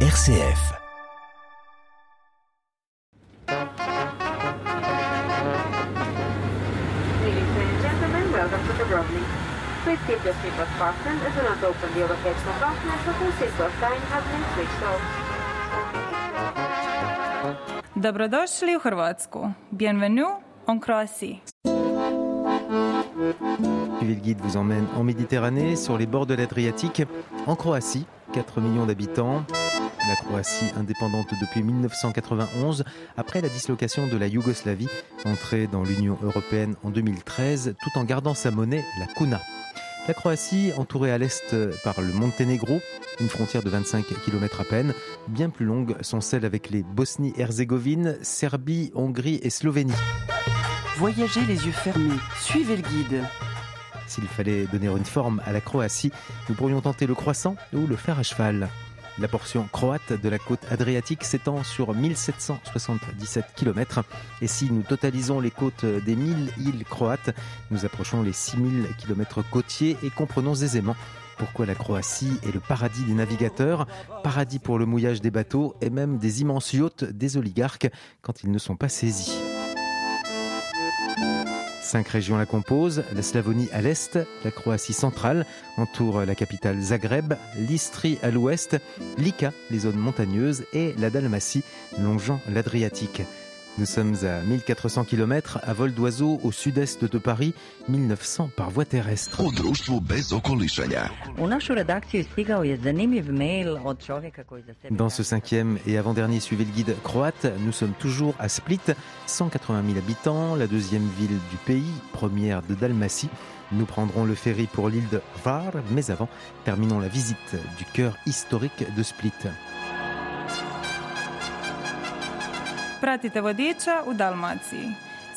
RCF. Ladies and gentlemen, welcome to Dubrovnik. Please keep your seatbelt fastened as do not open the overhead compartments until seatbelt sign has been switched off. Dobrodošli u Hrvatsku. Bienvenue en Croatie. Suivez le guide vous emmène en Méditerranée, sur les bords de l'Adriatique, en Croatie, 4 millions d'habitants. La Croatie indépendante depuis 1991, après la dislocation de la Yougoslavie, entrée dans l'Union européenne en 2013, tout en gardant sa monnaie, la kuna. La Croatie, entourée à l'est par le Monténégro, une frontière de 25 km à peine, bien plus longue sont celles avec les Bosnie-Herzégovine, Serbie, Hongrie et Slovénie. Voyagez les yeux fermés, suivez le guide. S'il fallait donner une forme à la Croatie, nous pourrions tenter le croissant ou le fer à cheval. La portion croate de la côte adriatique s'étend sur 1777 km. Et si nous totalisons les côtes des 1000 îles croates, nous approchons les 6000 km côtiers et comprenons aisément pourquoi la Croatie est le paradis des navigateurs, paradis pour le mouillage des bateaux et même des immenses yachts des oligarques quand ils ne sont pas saisis. Cinq régions la composent, la Slavonie à l'est, la Croatie centrale entoure la capitale Zagreb, l'Istrie à l'ouest, l'Ika, les zones montagneuses et la Dalmatie longeant l'Adriatique. Nous sommes à 1400 km à vol d'oiseau au sud-est de Paris, 1900 par voie terrestre. Dans ce cinquième et avant-dernier Suivez le guide croate, nous sommes toujours à Split, 180 000 habitants, la deuxième ville du pays, première de Dalmatie. Nous prendrons le ferry pour l'île de Var, mais avant, terminons la visite du cœur historique de Split. Pratite vodiča u Dalmaciji.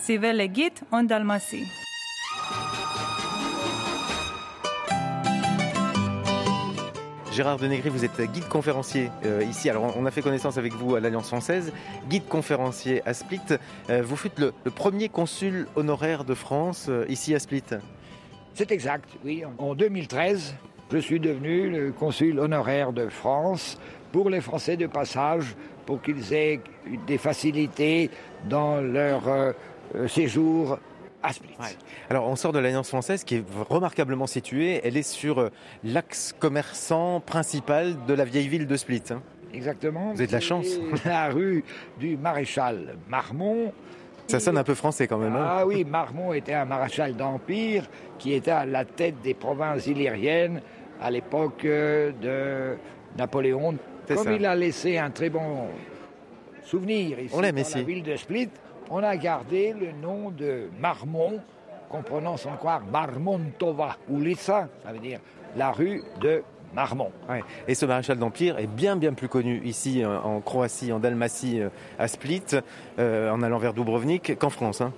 Si vele gid on Dalmaciji. Gérard Denegri, vous êtes guide conférencier euh, ici. Alors, on a fait connaissance avec vous à l'Alliance française, guide conférencier à Split. Euh, vous fûtes le, le premier consul honoraire de France euh, ici à Split. C'est exact, oui. En 2013, je suis devenu le consul honoraire de France pour les Français de passage, pour qu'ils aient des facilités dans leur euh, euh, séjour à Split. Alors, on sort de l'Alliance française qui est remarquablement située. Elle est sur euh, l'axe commerçant principal de la vieille ville de Split. hein. Exactement. Vous avez de la chance. La rue du maréchal Marmont. Ça sonne un peu français quand même. hein. Ah oui, Marmont était un maréchal d'Empire qui était à la tête des provinces illyriennes à l'époque de Napoléon. Comme ça. il a laissé un très bon souvenir ici On l'aime dans ici. la ville de Split, on a gardé le nom de Marmont, qu'on prononce encore Marmontova Ulica, ça veut dire la rue de Marmont. Ouais. Et ce maréchal d'Empire est bien bien plus connu ici euh, en Croatie, en Dalmatie, euh, à Split, euh, en allant vers Dubrovnik, qu'en France. hein.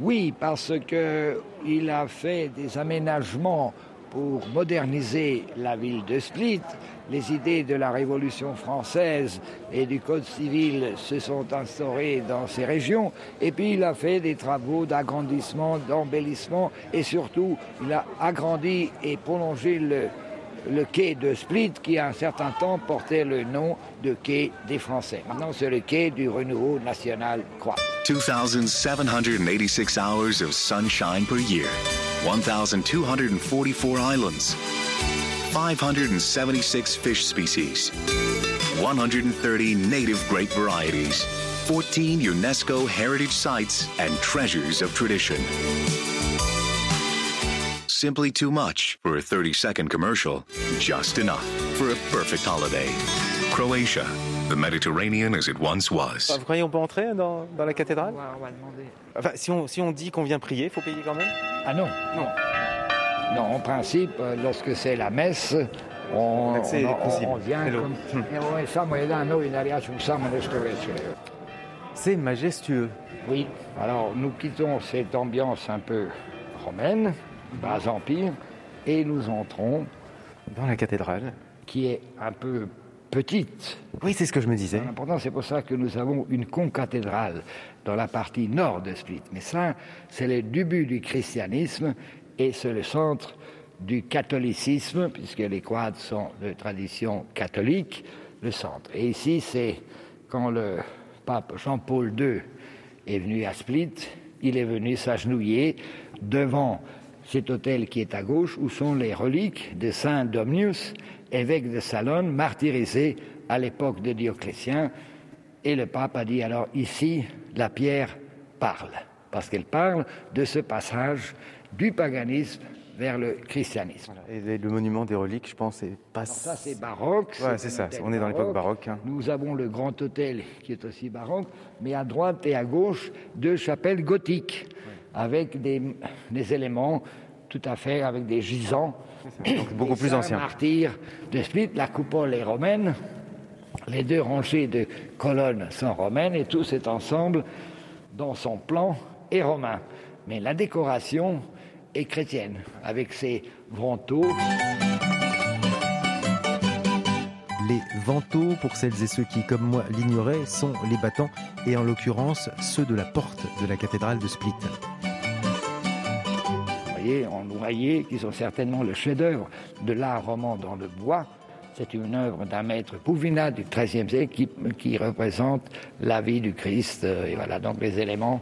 Oui, parce que il a fait des aménagements pour moderniser la ville de Split. Les idées de la Révolution française et du Code civil se sont instaurées dans ces régions. Et puis il a fait des travaux d'agrandissement, d'embellissement et surtout il a agrandi et prolongé le, quai de Split qui à un certain temps portait le nom de quai des Français. Maintenant c'est le quai du renouveau national croate. 2,786 hours of sunshine per year, 1,244 islands, 576 fish species, 130 native grape varieties, 14 UNESCO heritage sites, and treasures of tradition. Simply too much for a 30 second commercial, just enough for a perfect holiday. Croatia, the Mediterranean as it once was. Vous croyez qu'on peut entrer dans, dans la cathédrale? On va- on va demander. Enfin, si on, si on dit qu'on vient prier, il faut payer quand même? Ah non, non. Non, en principe, euh, lorsque c'est la messe, on, L'accès est on- possible. on vient Hello. comme... Hmm. Veće. C'est majestueux. Oui, alors nous quittons cette ambiance un peu romaine, bas empire, et nous entrons, Dans la cathédrale. qui est un peu petite. Oui, c'est ce que je me disais. L'important, c'est pour ça que nous avons une concathédrale dans la partie nord de Split. Mais ça, c'est le début du christianisme et c'est le centre du catholicisme, puisque les Croates sont de tradition catholique. le centre. Et ici, c'est quand le pape Jean-Paul II est venu à Split, il est venu s'agenouiller devant cet hôtel qui est à gauche, où sont les reliques de Saint Domnius, évêque de Salonne, martyrisé à l'époque de Dioclétien. Et le pape a dit alors ici, la pierre parle, parce qu'elle parle de ce passage du paganisme vers le christianisme. Et le monument des reliques, je pense, c'est pas. ça, c'est baroque. c'est ça. On est dans l'époque baroque. Hein. Nous avons le grand hôtel qui est aussi baroque, mais à droite et à gauche deux chapelles gothiques avec des, des éléments tout à fait avec des gisants. Donc, beaucoup plus anciens. Martyrs de Split, la coupole est romaine, les deux rangées de colonnes sont romaines et tout cet ensemble, dans son plan, est romain. Mais la décoration et chrétienne, avec ses vantaux. Les vantaux, pour celles et ceux qui, comme moi, l'ignoraient, sont les battants, et en l'occurrence ceux de la porte de la cathédrale de Split. En noyer, qui sont certainement le chef-d'œuvre de l'art roman dans le bois. C'est une œuvre d'un maître Pouvina du XIIIe siècle qui, qui, représente la vie du Christ. Et voilà donc les éléments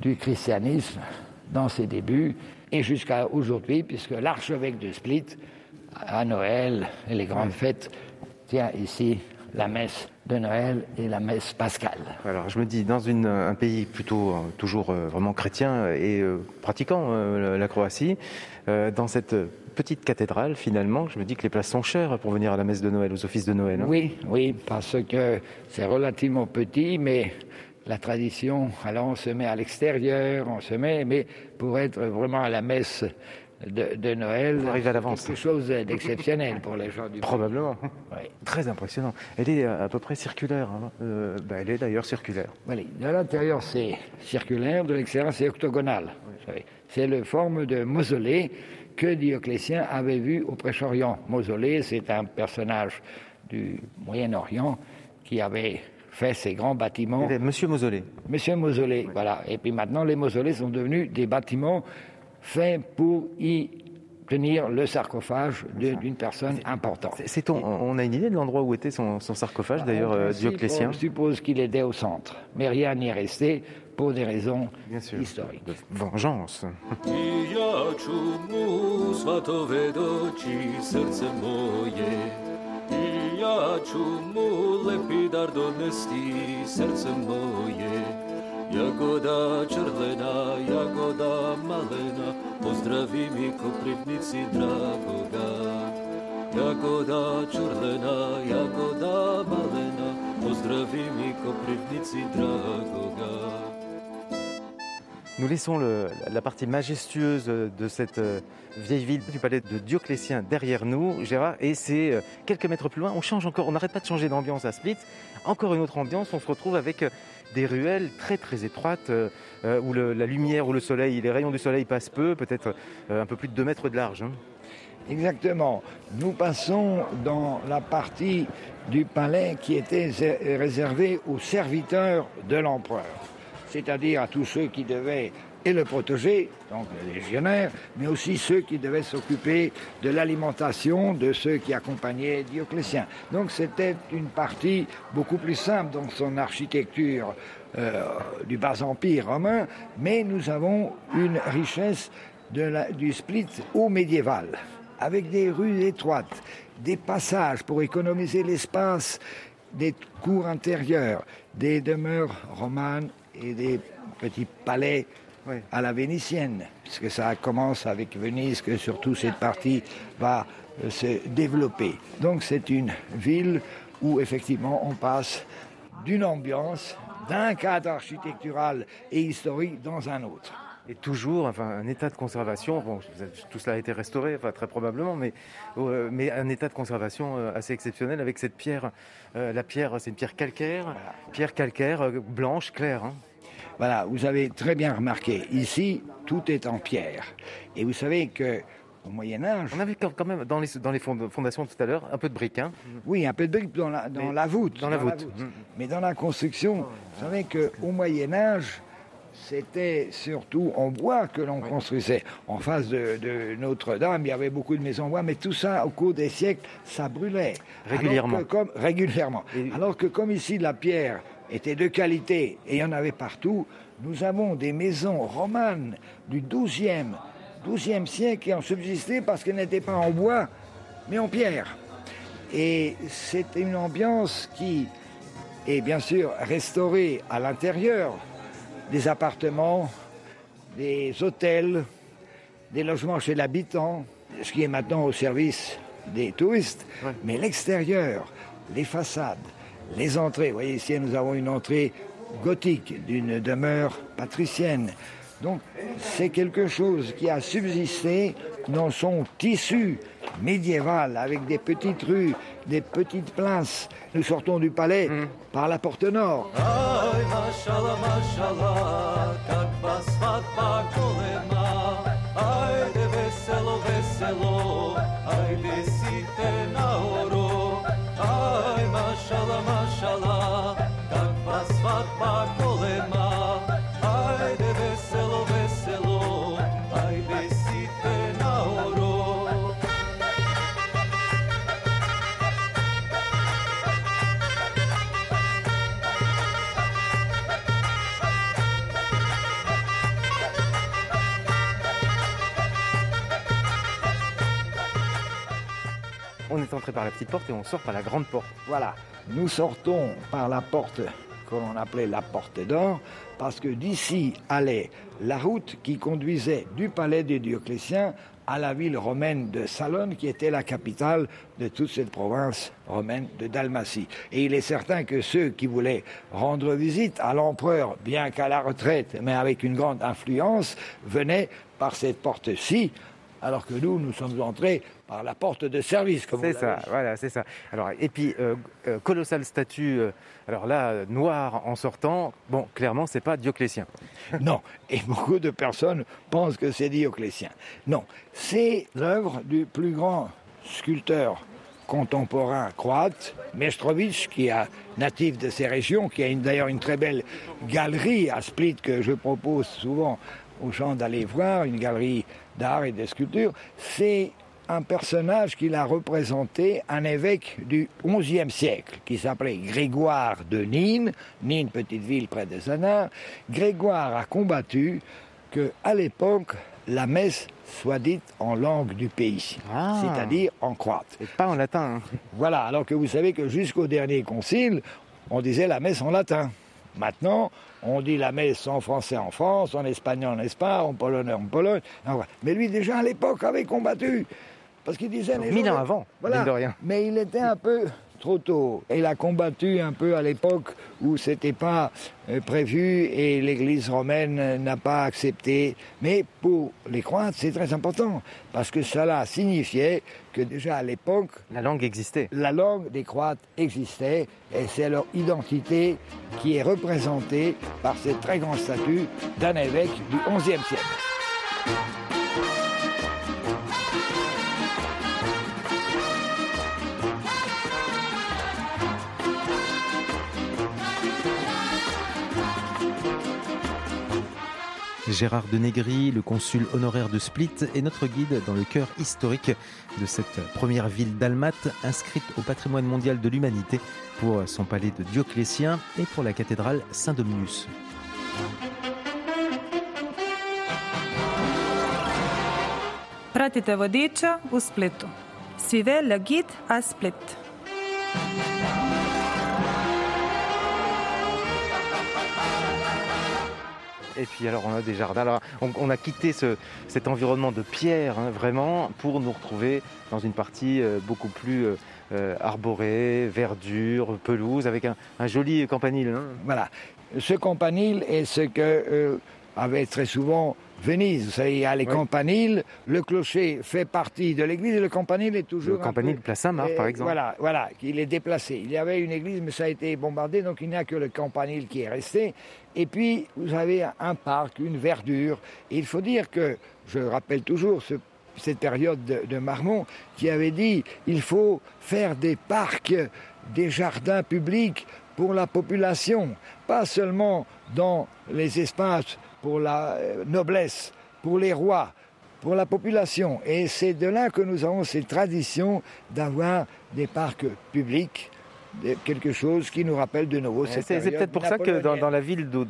du christianisme dans ses débuts et jusqu'à aujourd'hui, puisque l'archevêque de Split, à Noël et les grandes fêtes, tient ici la messe de Noël et la messe pascale. Alors je me dis, dans une, un pays plutôt euh, toujours euh, vraiment chrétien et euh, pratiquant, la Croatie, dans cette petite cathédrale, finalement, je me dis que les places sont chères pour venir à la messe de Noël, aux offices de Noël. Hein. Oui, oui, parce que c'est relativement petit, mais la tradition, alors on se met à l'extérieur, on se met, mais pour être vraiment à la messe de, Noël, quelque chose d'exceptionnel pour les gens du Probablement. Très impressionnant. Elle est à peu près circulaire. Hein. Euh, bah, elle est d'ailleurs circulaire. Oui, de l'intérieur c'est circulaire, de l'extérieur c'est octogonal. C'est le forme de mausolée que Dioclétien avait vu au Prêche-Orient. Mausolée, c'est un personnage du Moyen-Orient qui avait fait ces grands bâtiments. Monsieur Mausolée. Monsieur Mausolée, voilà. Et puis maintenant, les mausolées sont devenus des bâtiments faits pour y tenir le sarcophage d'une personne importante. On, on, a une idée de l'endroit où était son, sarcophage, d'ailleurs, euh, Dioclétien On suppose qu'il était au centre, mais rien n'y est resté pour des raisons historiques. De vengeance. Jagoda črlena, jagoda malena, pozdravi mi dragoga. Jagoda črlena, jagoda malena, dragoga. Nous laissons la partie majestueuse de cette euh, vieille ville du palais de Dioclétien derrière nous, Gérard, et c'est euh, quelques mètres plus loin, on change encore, on n'arrête pas de changer d'ambiance à Split, encore une autre ambiance, on se retrouve avec euh, des ruelles très très étroites où le, la lumière, où le soleil, les rayons du soleil passent peu, peut-être un peu plus de 2 mètres de large. Hein. Exactement. Nous passons dans la partie du palais qui était réservée aux serviteurs de l'empereur c'est-à-dire à tous ceux qui devaient et le protéger, donc les légionnaires, mais aussi ceux qui devaient s'occuper de l'alimentation de ceux qui accompagnaient Dioclétien. Donc c'était une partie beaucoup plus simple dans son architecture euh, du bas empire romain, mais nous avons une richesse du split au médiéval, avec des rues étroites, des passages pour économiser l'espace, des cours intérieures, des demeures romanes et des petits palais à la vénitienne, puisque ça commence avec Venise, que surtout cette partie va euh, se développer. Donc c'est une ville où effectivement on passe d'une ambiance, d'un cadre architectural et historique dans un autre. Et toujours, enfin, un état de conservation. Bon, tout cela a été restauré, enfin, très probablement, mais, euh, mais un état de conservation euh, assez exceptionnel avec cette pierre. la pierre, c'est une pierre calcaire, pierre calcaire blanche claire. Hein. Voilà, vous avez très bien remarqué, ici, tout est en pierre. Et vous savez que au Moyen Âge. On avait quand même dans les, dans les fondations tout à l'heure un peu de briques. Hein. Oui, un peu de briques dans la, dans la voûte. Dans, la voûte. Mais dans la construction, vous savez qu'au Moyen Âge, c'était surtout en bois que l'on construisait. En face de, de Notre-Dame, il y avait beaucoup de maisons en bois, mais tout ça, au cours des siècles, ça brûlait. Régulièrement. Alors que comme, régulièrement. Et- Alors que comme ici, la pierre était de qualité et il y en avait partout, nous avons des maisons romanes du 12e, 12e siècle qui ont subsisté parce qu'elles n'étaient pas en bois, mais en pierre. Et c'est une ambiance qui est bien sûr restaurée à l'intérieur des appartements, des hôtels, des logements chez l'habitant, ce qui est maintenant au service des touristes. Mais l'extérieur, les façades, les entrées, vous voyez ici nous avons une entrée gothique d'une demeure patricienne. Donc c'est quelque chose qui a subsisté dans son tissu médiéval avec des petites rues, des petites places. Nous sortons du palais par la porte nord. maşallah, kalk bas bak. Par la petite porte et on sort par la grande porte. Voilà, nous sortons par la porte que l'on appelait la porte d'or, parce que d'ici allait la route qui conduisait du palais des Dioclétiens à la ville romaine de Salone, qui était la capitale de toute cette province romaine de Dalmatie. Et il est certain que ceux qui voulaient rendre visite à l'empereur, bien qu'à la retraite, mais avec une grande influence, venaient par cette porte-ci, alors que nous, nous sommes entrés par la porte de service, comme C'est ça, voilà, c'est ça. Alors, et puis, euh, euh, colossale statue, euh, alors là, noire en sortant, bon, clairement, c'est pas Dioclétien. Non, et beaucoup de personnes pensent que c'est Dioclétien. Non, c'est l'œuvre du plus grand sculpteur contemporain croate, Mestrovic, qui est natif de ces régions, qui a d'ailleurs une très belle galerie à Split que je propose souvent aux gens d'aller voir, une galerie d'art et de sculpture. C'est un personnage qu'il a représenté, un évêque du XIe siècle, qui s'appelait Grégoire de Nîmes, Nîmes, petite ville près de Sanarre. Grégoire a combattu que, à l'époque, la messe soit dite en langue du pays, Ah. c'est-à-dire en croate. Et pas en latin. hein. Voilà, alors que vous savez que jusqu'au dernier concile, on disait la messe en latin. Maintenant, on dit la messe en français en France, en espagnol en Espagne, en polonais en Pologne. Voilà. Mais lui, déjà à l'époque, avait combattu. Parce qu'il disait... les Mille gens- ans avant, Voilà. mine de rien. Mais il était un peu trop tôt. Il a combattu un peu à l'époque où c'était pas euh, prévu et l'Église romaine n'a pas accepté. Mais pour les Croates, c'est très important parce que cela signifiait que déjà à l'époque, La langue existait. la langue des Croates existait et c'est leur identité qui est représentée par cette très grande statue d'un évêque du XIe siècle. Gérard de Négri, le consul honoraire de Split, est notre guide dans le cœur historique de cette première ville dalmate inscrite au patrimoine mondial de l'humanité pour son palais de Dioclétien et pour la cathédrale Saint-Dominus. Et puis alors on a des jardins. Alors on, on a quitté ce- cet environnement de pierre hein, vraiment pour nous retrouver dans une partie euh, beaucoup plus euh, euh, arborée, verdure, pelouse, avec un, un joli campanile. hein. Voilà. Ce campanile est ce que euh, avait très souvent Venise. Vous savez, il y a les campaniles, le clocher fait partie de l'église et le campanile est toujours. Le campanile peu- Place Saint-Marc par exemple. Voilà, voilà, qu'il est déplacé. Il y avait une église, mais ça a été bombardé, donc il n'y a que le campanile qui est resté. Et puis, vous avez un parc, une verdure. Il faut dire que, je rappelle toujours ce- cette période de, de Marmont, qui avait dit il faut faire des parcs, des jardins publics pour la population, pas seulement dans les espaces pour la euh, noblesse, pour les rois, pour la population. Et c'est de là que nous avons cette tradition d'avoir des parcs publics, quelque chose qui nous rappelle de nouveau cette C'est peut-être pour ça que dans, la ville d'où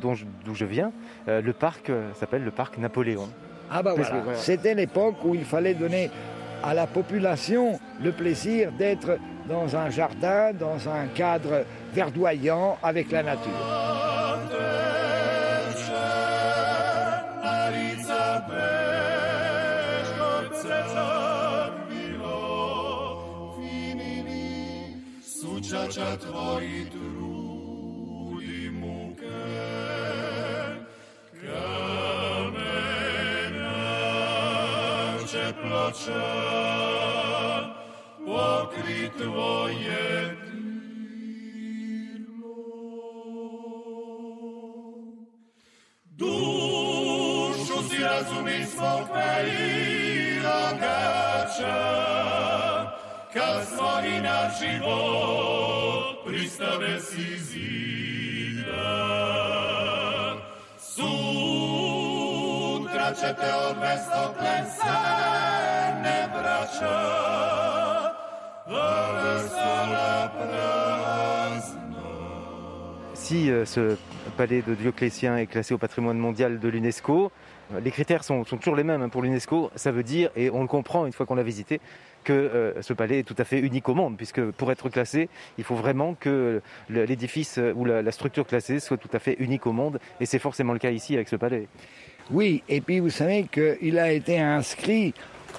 je, viens, euh, le parc euh, s'appelle le parc Napoléon. Ah bah voilà. voilà. C'était l'époque où il fallait donner à la population le plaisir d'être dans un jardin, dans un cadre verdoyant avec la nature. čača tvoji trud i muke. Kamena će ploča pokri tvoje Dušu si razumi svog pelinogača, euh, ce palais de Dioclétien est classé au patrimoine mondial de l'UNESCO, les critères sont, toujours les mêmes hein, pour l'UNESCO. Ça veut dire, et on le comprend une fois qu'on l'a visité, que euh, ce palais est tout à fait unique au monde, puisque pour être classé, il faut vraiment que l'édifice euh, ou la, la structure classée soit tout à fait unique au monde, et c'est forcément le cas ici avec ce palais. Oui, et puis vous savez qu'il a été inscrit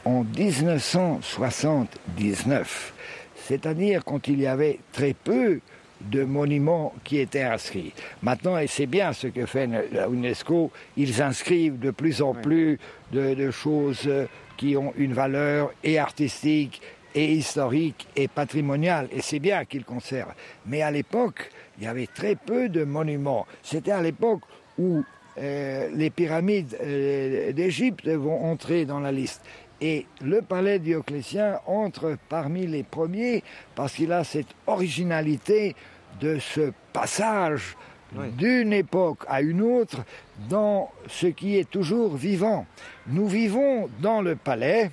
en 1979, c'est-à-dire quand il y avait très peu de monuments qui étaient inscrits. Maintenant, et c'est bien ce que fait la UNESCO, ils inscrivent de plus en plus de, de choses qui ont une valeur et artistique et historique et patrimoniale, et c'est bien qu'ils conservent. Mais à l'époque, il y avait très peu de monuments. C'était à l'époque où euh, les pyramides euh, d'Égypte vont entrer dans la liste. Et le palais Dioclétien entre parmi les premiers parce qu'il a cette originalité de ce passage Oui. d'une époque à une autre dans ce qui est toujours vivant. Nous vivons dans le palais,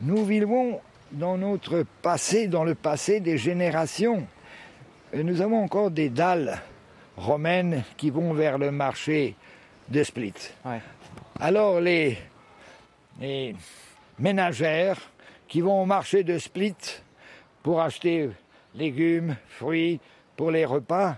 nous vivons dans notre passé, dans le passé des générations. Et nous avons encore des dalles romaines qui vont vers le marché de Split. Ouais. Alors les, les ménagères qui vont au marché de Split pour acheter légumes, fruits pour les repas,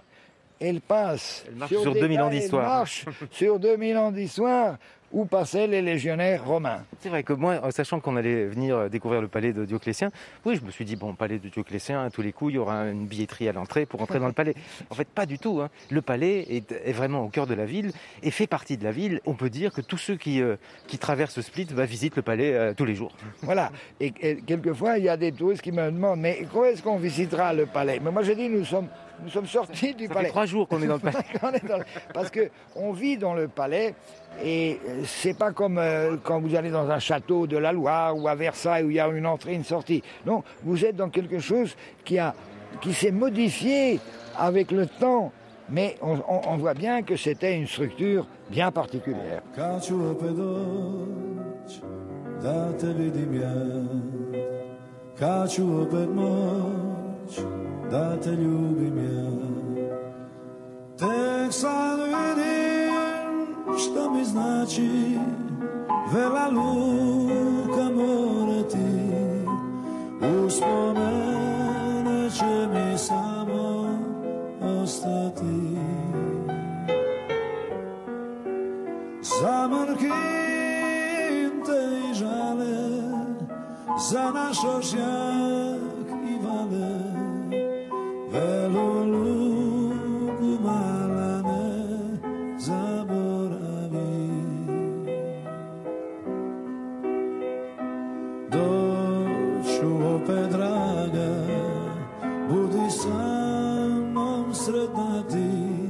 elles passent sur des 2000 ans d'histoire. sur 2000 ans d'histoire où passaient les légionnaires romains. C'est vrai que moi, sachant qu'on allait venir euh, découvrir le palais de Dioclétien, oui, je me suis dit, bon, palais de Dioclétien, à tous les coups, il y aura une billetterie à l'entrée pour entrer dans le palais. En fait, pas du tout. hein. Le palais est, est vraiment au cœur de la ville et fait partie de la ville. On peut dire que tous ceux qui, euh, qui traversent Split bah, visitent le palais euh, tous les jours. Voilà. Et, et quelquefois, il y a des touristes qui me demandent, mais quand est-ce qu'on visitera le palais? Mais moi, j'ai dit, nous sommes, nous sommes sortis du Ça fait palais. trois jours qu'on est dans le palais. Parce que on vit dans le palais et euh, c'est pas comme euh, quand vous allez dans un château de la Loire ou à Versailles où il y a une entrée, une sortie. Non, vous êtes dans quelque chose qui a, qui s'est modifié avec le temps. Mais on, on- on voit bien que c'était une structure bien particulière. Da te ljubim ja. Tek sad vidim šta mi znači Vela luka more ti. Uspomene će mi samo ostati. Zamrkim te i žale Za naš ožjak i vale Mala ne zaboravi. Doću opet draga Budi sa mnom sretna ti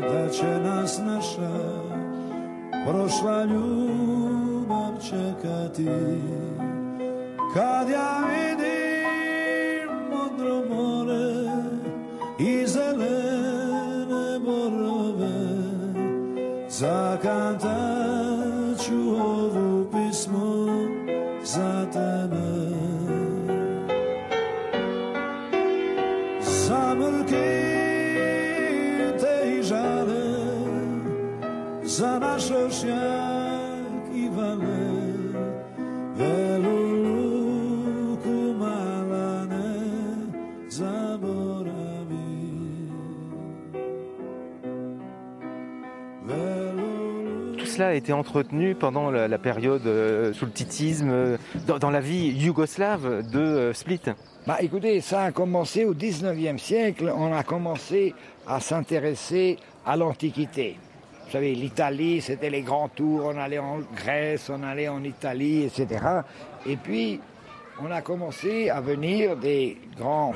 da će nas naša prošla ljubav čekati. Kad ja vidim Zakantać owo pismo za tebe. Zamilknij tej żale za nasze śniadanie. Cela a été entretenu pendant la, période euh, sous le titisme, euh, dans, dans la vie yougoslave de euh, Split. Bah écoutez, ça a commencé au 19e siècle, on a commencé à s'intéresser à l'Antiquité. Vous savez, l'Italie, c'était les grands tours, on allait en Grèce, on allait en Italie, etc. Et puis, on a commencé à venir des grands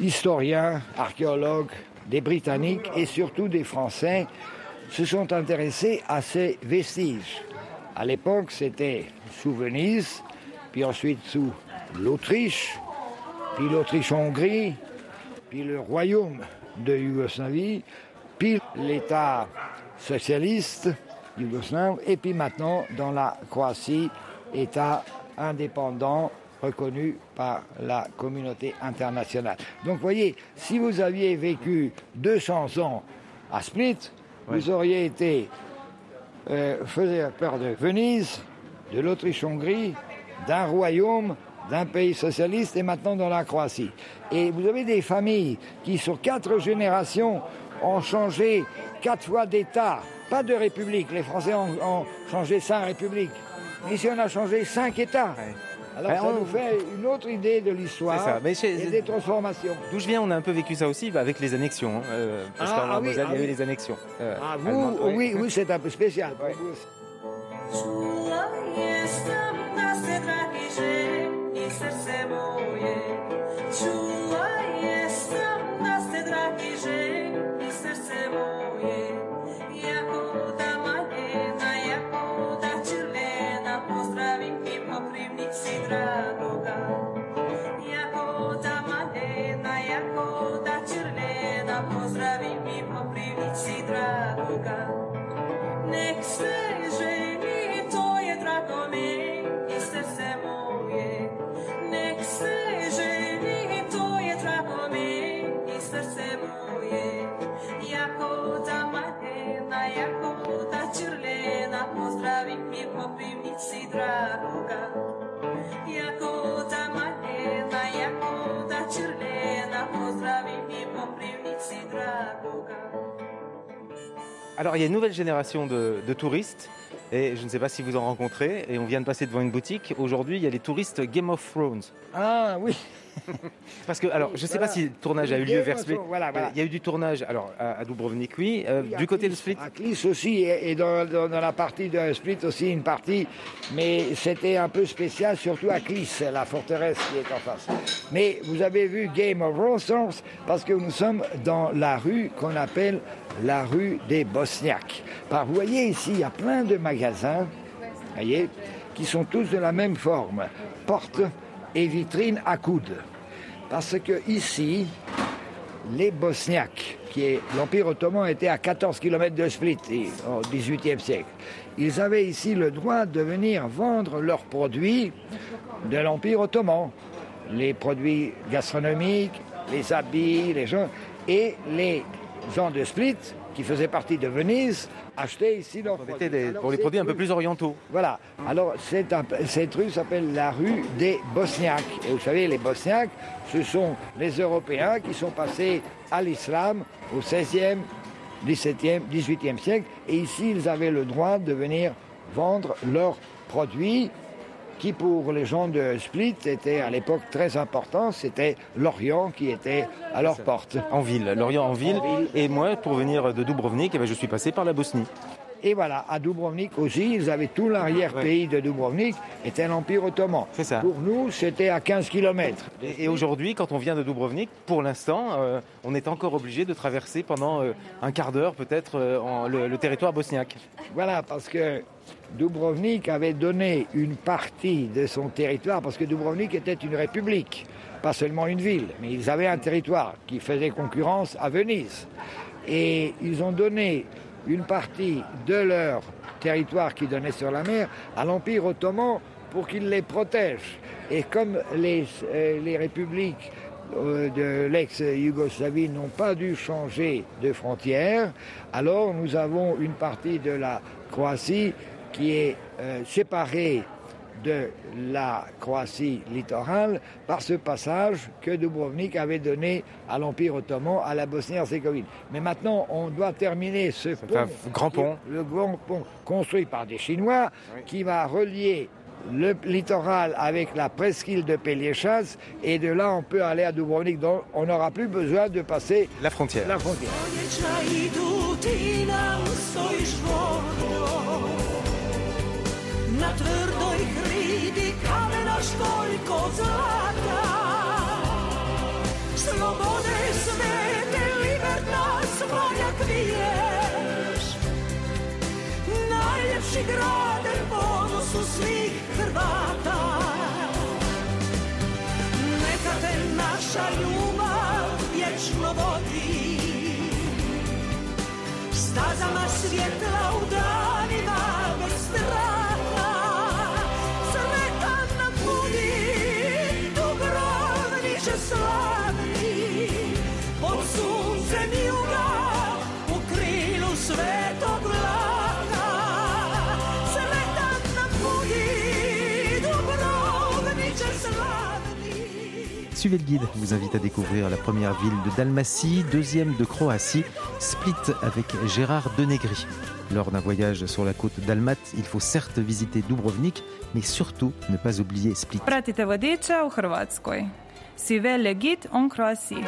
historiens, archéologues, des Britanniques et surtout des Français se sont intéressés à ces vestiges. À l'époque, c'était sous Venise, puis ensuite sous l'Autriche, puis l'Autriche-Hongrie, puis le royaume de Yougoslavie, puis l'État socialiste yougoslave, et puis maintenant dans la Croatie, État indépendant reconnu par la communauté internationale. Donc voyez, si vous aviez vécu 200 ans à Split, vous auriez été euh, faisait peur de Venise, de l'Autriche-Hongrie, d'un royaume, d'un pays socialiste et maintenant dans la Croatie. Et vous avez des familles qui, sur quatre générations, ont changé quatre fois d'État, pas de république. Les Français ont, ont changé cinq républiques. Ici, on a changé cinq États. Alors, Ouais, ça on- nous fait une autre idée de l'histoire et des transformations. D'où je viens, on a un peu vécu ça aussi bah, avec les annexions. hein, euh, parce Ah, qu'en ah oui, ah il y a eu oui. les annexions. euh, Ah, vous, oui, oui, c'est un peu spécial. pour Ouais. vous moje Alors, il y a une nouvelle génération de, touristes. Et je ne sais pas si vous en rencontrez. Et on vient de passer devant une boutique. Aujourd'hui, il y a les touristes Game of Thrones. Ah oui, Parce que, alors, je ne sais pas si le tournage a eu lieu vers Split. Voilà, voilà. Il y a eu du tournage alors, à, Dubrovnik, oui. Euh, Oui, du côté de Split À Klis aussi, et dans, dans- dans la partie de Split aussi une partie, mais c'était un peu spécial, surtout à Klis, la forteresse qui est en face. Mais vous avez vu Game of Thrones parce que nous sommes dans la rue qu'on appelle la rue des Bosniaques. Vous voyez ici, il y a plein de magasins, voyez, qui sont tous de la même forme, portes et vitrines à coudes. Parce que ici, les Bosniaques, qui l'Empire ottoman était à 14 km de Split au XVIIIe siècle. Ils avaient ici le droit de venir vendre leurs produits de l'Empire ottoman, les produits gastronomiques, les habits, les gens, et les gens de Split, qui faisaient partie de Venise, achetaient ici leurs produits. des- pour les produits un peu rue- plus orientaux. voilà. Alors, cette rue s'appelle la rue des Bosniaques. Et vous savez, les Bosniaques, ce sont les Européens qui sont passés à l'islam au 16e, 17e, 18e siècle. Et ici, ils avaient le droit de venir vendre leurs produits qui, pour les gens de Split, était à l'époque très important. C'était l'Orient qui était à leur porte. En ville, Lorient en ville. Et moi, pour venir de Dubrovnik, eh ben, je suis passé par la Bosnie. Et voilà, à Dubrovnik aussi, ils avaient tout l'arrière-pays de Dubrovnik, était l'Empire ottoman. C'est ça. Pour nous, c'était à 15 kilomètres. Et, et aujourd'hui, quand on vient de Dubrovnik, pour l'instant, euh, on est encore obligé de traverser pendant euh, un quart d'heure peut-être euh, le territoire bosniaque. Voilà, parce que Dubrovnik avait donné une partie de son territoire, parce que Dubrovnik était une république, pas seulement une ville, mais ils avaient un territoire qui faisait concurrence à Venise. Et ils ont donné une partie de leur territoire qui donnait sur la mer à l'Empire ottoman pour qu'il les protège. Et comme les, euh, les républiques euh, de l'ex-Yougoslavie n'ont pas dû changer de frontières, alors nous avons une partie de la Croatie qui est euh, séparée de la Croatie littorale par ce passage que Dubrovnik avait donné à l'Empire ottoman, à la Bosnie-Herzégovine. Mais maintenant, on doit terminer ce pont, un grand pont. le grand pont construit par des Chinois, qui va relier le littoral avec la presqu'île de Péliéchas, et de là, on peut aller à Dubrovnik. Donc, on n'aura plus besoin de passer La frontière. la frontière. Na tvrdoj hridi kamena školjko zlata. Slobode svete liberta svojak viješ Najljepši grade ponosu svih Hrvata. Neka te naša ljubav vječno vodi. Stazama svjetla u Suivez le guide vous invite à découvrir la première ville de Dalmatie, deuxième de Croatie, Split avec Gérard Denegri. Lors d'un voyage sur la côte dalmate, il faut certes visiter Dubrovnik, mais surtout ne pas oublier Split. Hrvatskoj. Sive legit on Croatie.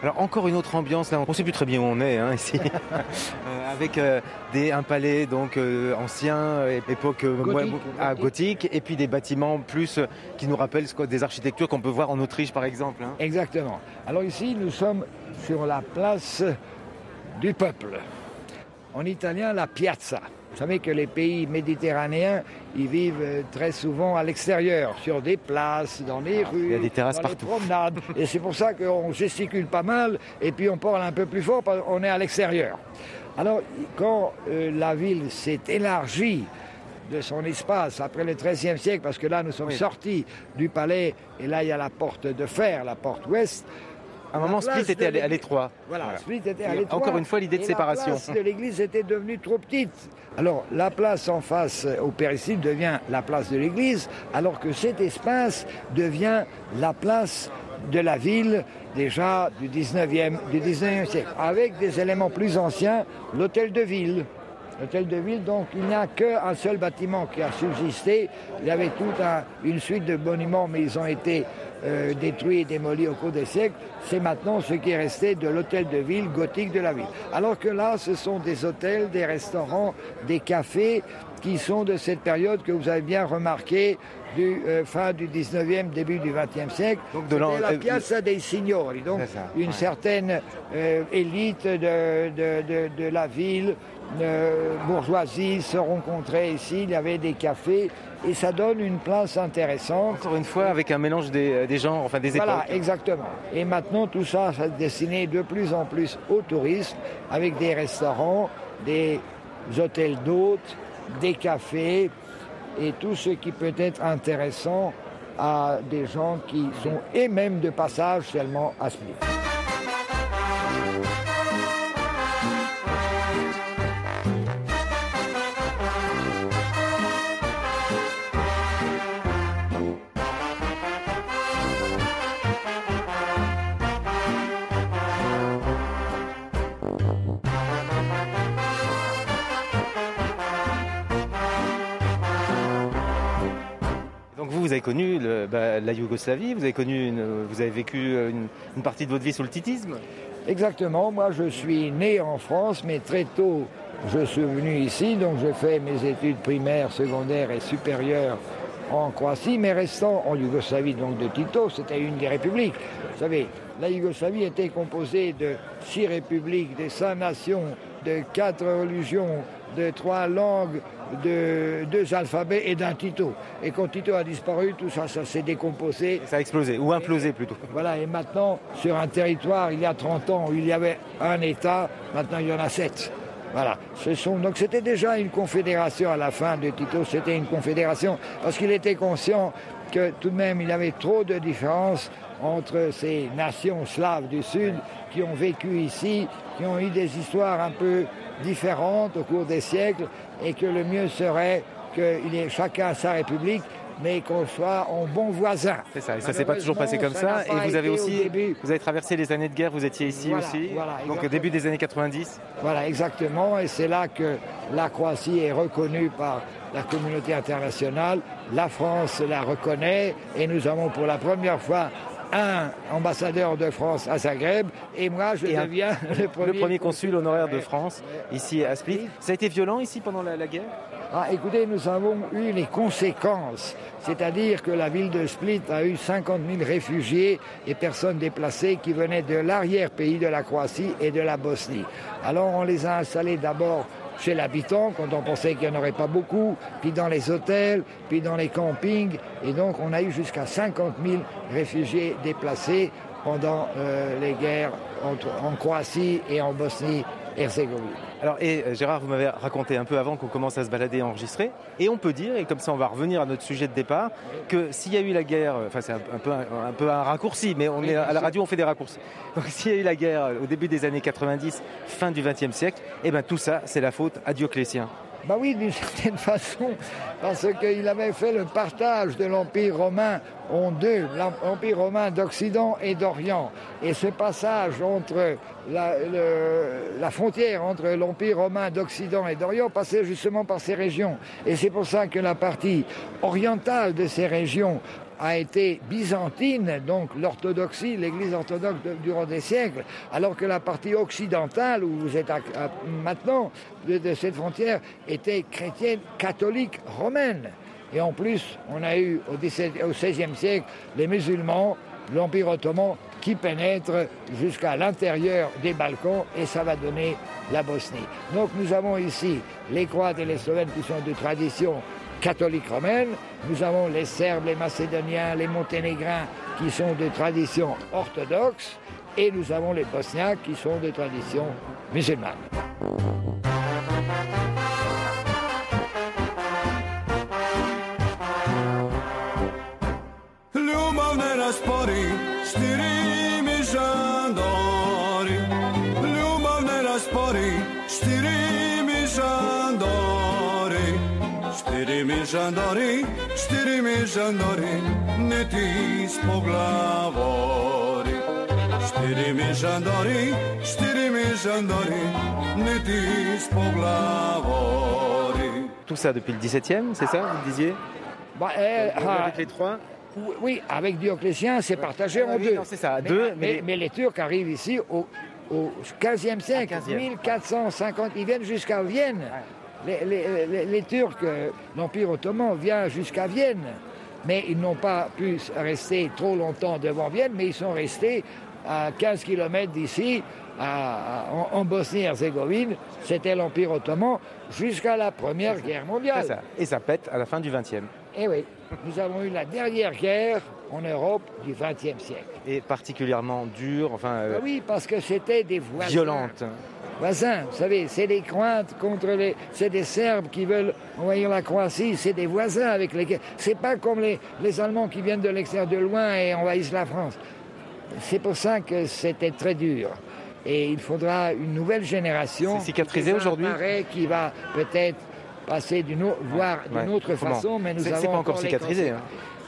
Alors encore une autre ambiance, là on ne sait plus très bien où on est hein, ici, Euh, avec euh, des, un palais donc euh, ancien, époque Gothique. ah, gothique, et puis des bâtiments plus qui nous rappellent des architectures qu'on peut voir en Autriche par exemple. hein. Exactement. Alors ici, nous sommes sur la place du peuple. En italien, la piazza. Vous savez que les pays méditerranéens, ils vivent euh, très souvent à l'extérieur, sur des places, dans les rues, il y a des terrasses dans partout. les promenades. Et c'est pour ça qu'on gesticule pas mal et puis on parle un peu plus fort parce qu'on est à l'extérieur. Alors, quand euh, la ville s'est élargie de son espace après le XIIIe siècle, parce que là, nous sommes Oui. sortis du palais et là, il y a la porte de fer, la porte ouest. À un moment, Split était à l'étroit. Voilà, Voilà. Split était à Et l'étroit. encore une fois, l'idée de séparation. La place de l'église était devenue trop petite. Alors, la place en face euh, au péristyle devient la place de l'église, alors que cet espace devient la place de la ville déjà du 19e, du 19e siècle, avec des éléments plus anciens, l'hôtel de ville. L'hôtel de ville, donc il n'y a qu'un seul bâtiment qui a subsisté. Il y avait toute un- une suite de monuments, mais ils ont été euh, détruits et démolis au cours des siècles. C'est maintenant ce qui est resté de l'hôtel de ville gothique de la ville. Alors que là, ce sont des hôtels, des restaurants, des cafés qui sont de cette période que vous avez bien remarqué du euh, fin du 19e, début du 20e siècle. Donc de la euh, Piazza dei Signori, donc ça, une ouais. certaine euh, élite de, de- de- de la ville, bourgeoisie se rencontrait ici, il y avait des cafés et ça donne une place intéressante. Encore une fois, avec un mélange des, des genres, enfin des Voilà, époques. exactement. Et maintenant, tout ça, ça est destiné de plus en plus au tourisme, avec des restaurants, des hôtels d'hôtes, des cafés, et tout ce qui peut être intéressant à des gens qui sont, et même de passage seulement à Split. Donc vous, vous avez connu bah, la Yougoslavie, vous avez connu, une- vous avez vécu euh, une, une partie de votre vie sous le titisme. Exactement, moi je suis né en France, mais très tôt je suis venu ici, donc j'ai fait mes études primaires, secondaires et supérieures en Croatie, mais restant en Yougoslavie donc de Tito, c'était une des républiques. Vous savez, la Yougoslavie était composée de six républiques, de cinq nations, de quatre religions, de trois langues, de deux alphabets et d'un Tito. Et quand Tito a disparu, tout ça, ça s'est décomposé. Ça a explosé, ou implosé plutôt. Voilà, et maintenant, sur un territoire, il y a 30 ans, où il y avait un État, maintenant il y en a sept. Voilà. Ce sont, donc c'était déjà une confédération à la fin de Tito, c'était une confédération, parce qu'il était conscient que tout de même il y avait trop de différences entre ces nations slaves du Sud qui ont vécu ici, qui ont eu des histoires un peu différentes au cours des siècles, et que le mieux serait qu'il ait chacun sa république mais qu'on soit en bon voisin. C'est ça, et ça s'est pas toujours passé comme ça. Et vous avez aussi, vous avez traversé les années de guerre, vous étiez ici Voilà, aussi, voilà, donc exactement. début des années 90. Voilà, exactement. Et c'est là que la Croatie est reconnue par la communauté internationale. La France la reconnaît et nous avons pour la première fois un ambassadeur de France à Zagreb et moi je Et un- deviens le premier, Le premier consul honoraire de. France, ici à Split. Ça a été violent ici pendant la, la guerre? Ah, écoutez, nous avons eu les conséquences, c'est-à-dire que la ville de Split a eu 50 000 réfugiés et personnes déplacées qui venaient de l'arrière-pays de la Croatie et de la Bosnie. Alors on les a installés d'abord chez l'habitant, quand on pensait qu'il n'y en aurait pas beaucoup, puis dans les hôtels, puis dans les campings, et donc on a eu jusqu'à 50 000 réfugiés déplacés pendant euh, les guerres en Croatie et en Bosnie-Herzégovine. Alors, et euh, Gérard, vous m'avez raconté un peu avant qu'on commence à se balader et enregistrer. Et on peut dire, et comme ça on va revenir à notre sujet de départ, que s'il y a eu la guerre, euh, enfin c'est un, un peu, un, un peu un raccourci, mais on est à la radio, on fait des raccourcis. Donc s'il y a eu la guerre euh, au début des années 90, fin du XXe siècle, et ben tout ça, c'est la faute à Dioclétien. Bah oui, d'une certaine façon, parce qu'il avait fait le partage de l'Empire romain en deux, l'Empire romain d'Occident et d'Orient. Et ce passage entre la, frontière entre l'Empire romain d'Occident et d'Orient passait justement par ces régions. Et c'est pour ça que la partie orientale de ces régions a été byzantine, donc l'orthodoxie, l'Église orthodoxe durant des siècles, alors que la partie occidentale, où vous êtes maintenant, de, cette frontière, était chrétienne, catholique, romaine. Et en plus, on a eu au, 17 au XVIe siècle les musulmans, l'Empire ottoman, qui pénètrent jusqu'à l'intérieur des Balkans, et ça va donner la Bosnie. Donc nous avons ici les Croates et les Slovènes qui sont de tradition catholique romaine. Nous avons les Serbes, les Macédoniens, les Monténégrins qui sont de tradition orthodoxe. Et nous avons les Bosniaques qui sont de tradition musulmane. Štiri mi žandori, štiri mi žandori, ne ti spoglavori. Štiri mi žandori, štiri mi žandori, ne ti spoglavori. Tout ça depuis le XVIIe, c'est ça, vous le disiez? Bah, eh, ah, Avec les trois? Oui, avec Dioclétien, c'est partagé en oui, deux. non, c'est ça, mais, deux, mais, mais- mais les Turcs arrivent ici au, au 15e siècle, 15e. 1450, ils viennent jusqu'à Vienne. Les, les- les- les Turcs, euh, l'Empire ottoman vient jusqu'à Vienne. Mais ils n'ont pas pu rester trop longtemps devant Vienne, mais ils sont restés à 15 km d'ici, en, en Bosnie-Herzégovine. C'était l'Empire ottoman jusqu'à la Première Guerre mondiale. Ça. Et ça pète à la fin du XXe. Eh oui, nous avons eu la dernière guerre en Europe du XXe siècle. Et particulièrement dure, enfin euh, Ah oui, parce que c'était des voisins. violente. Voisins, vous savez, c'est des craintes contre les... C'est des Serbes qui veulent envahir la Croatie, c'est des voisins avec lesquels... C'est pas comme les, les Allemands qui viennent de l'extérieur de loin et envahissent la France. C'est pour ça que c'était très dur. Et il faudra une nouvelle génération... C'est cicatrisé qui va aujourd'hui Qui va peut-être passer d'une autre, voir d'une autre Comment façon, mais nous avons c'est pas encore cicatrisé.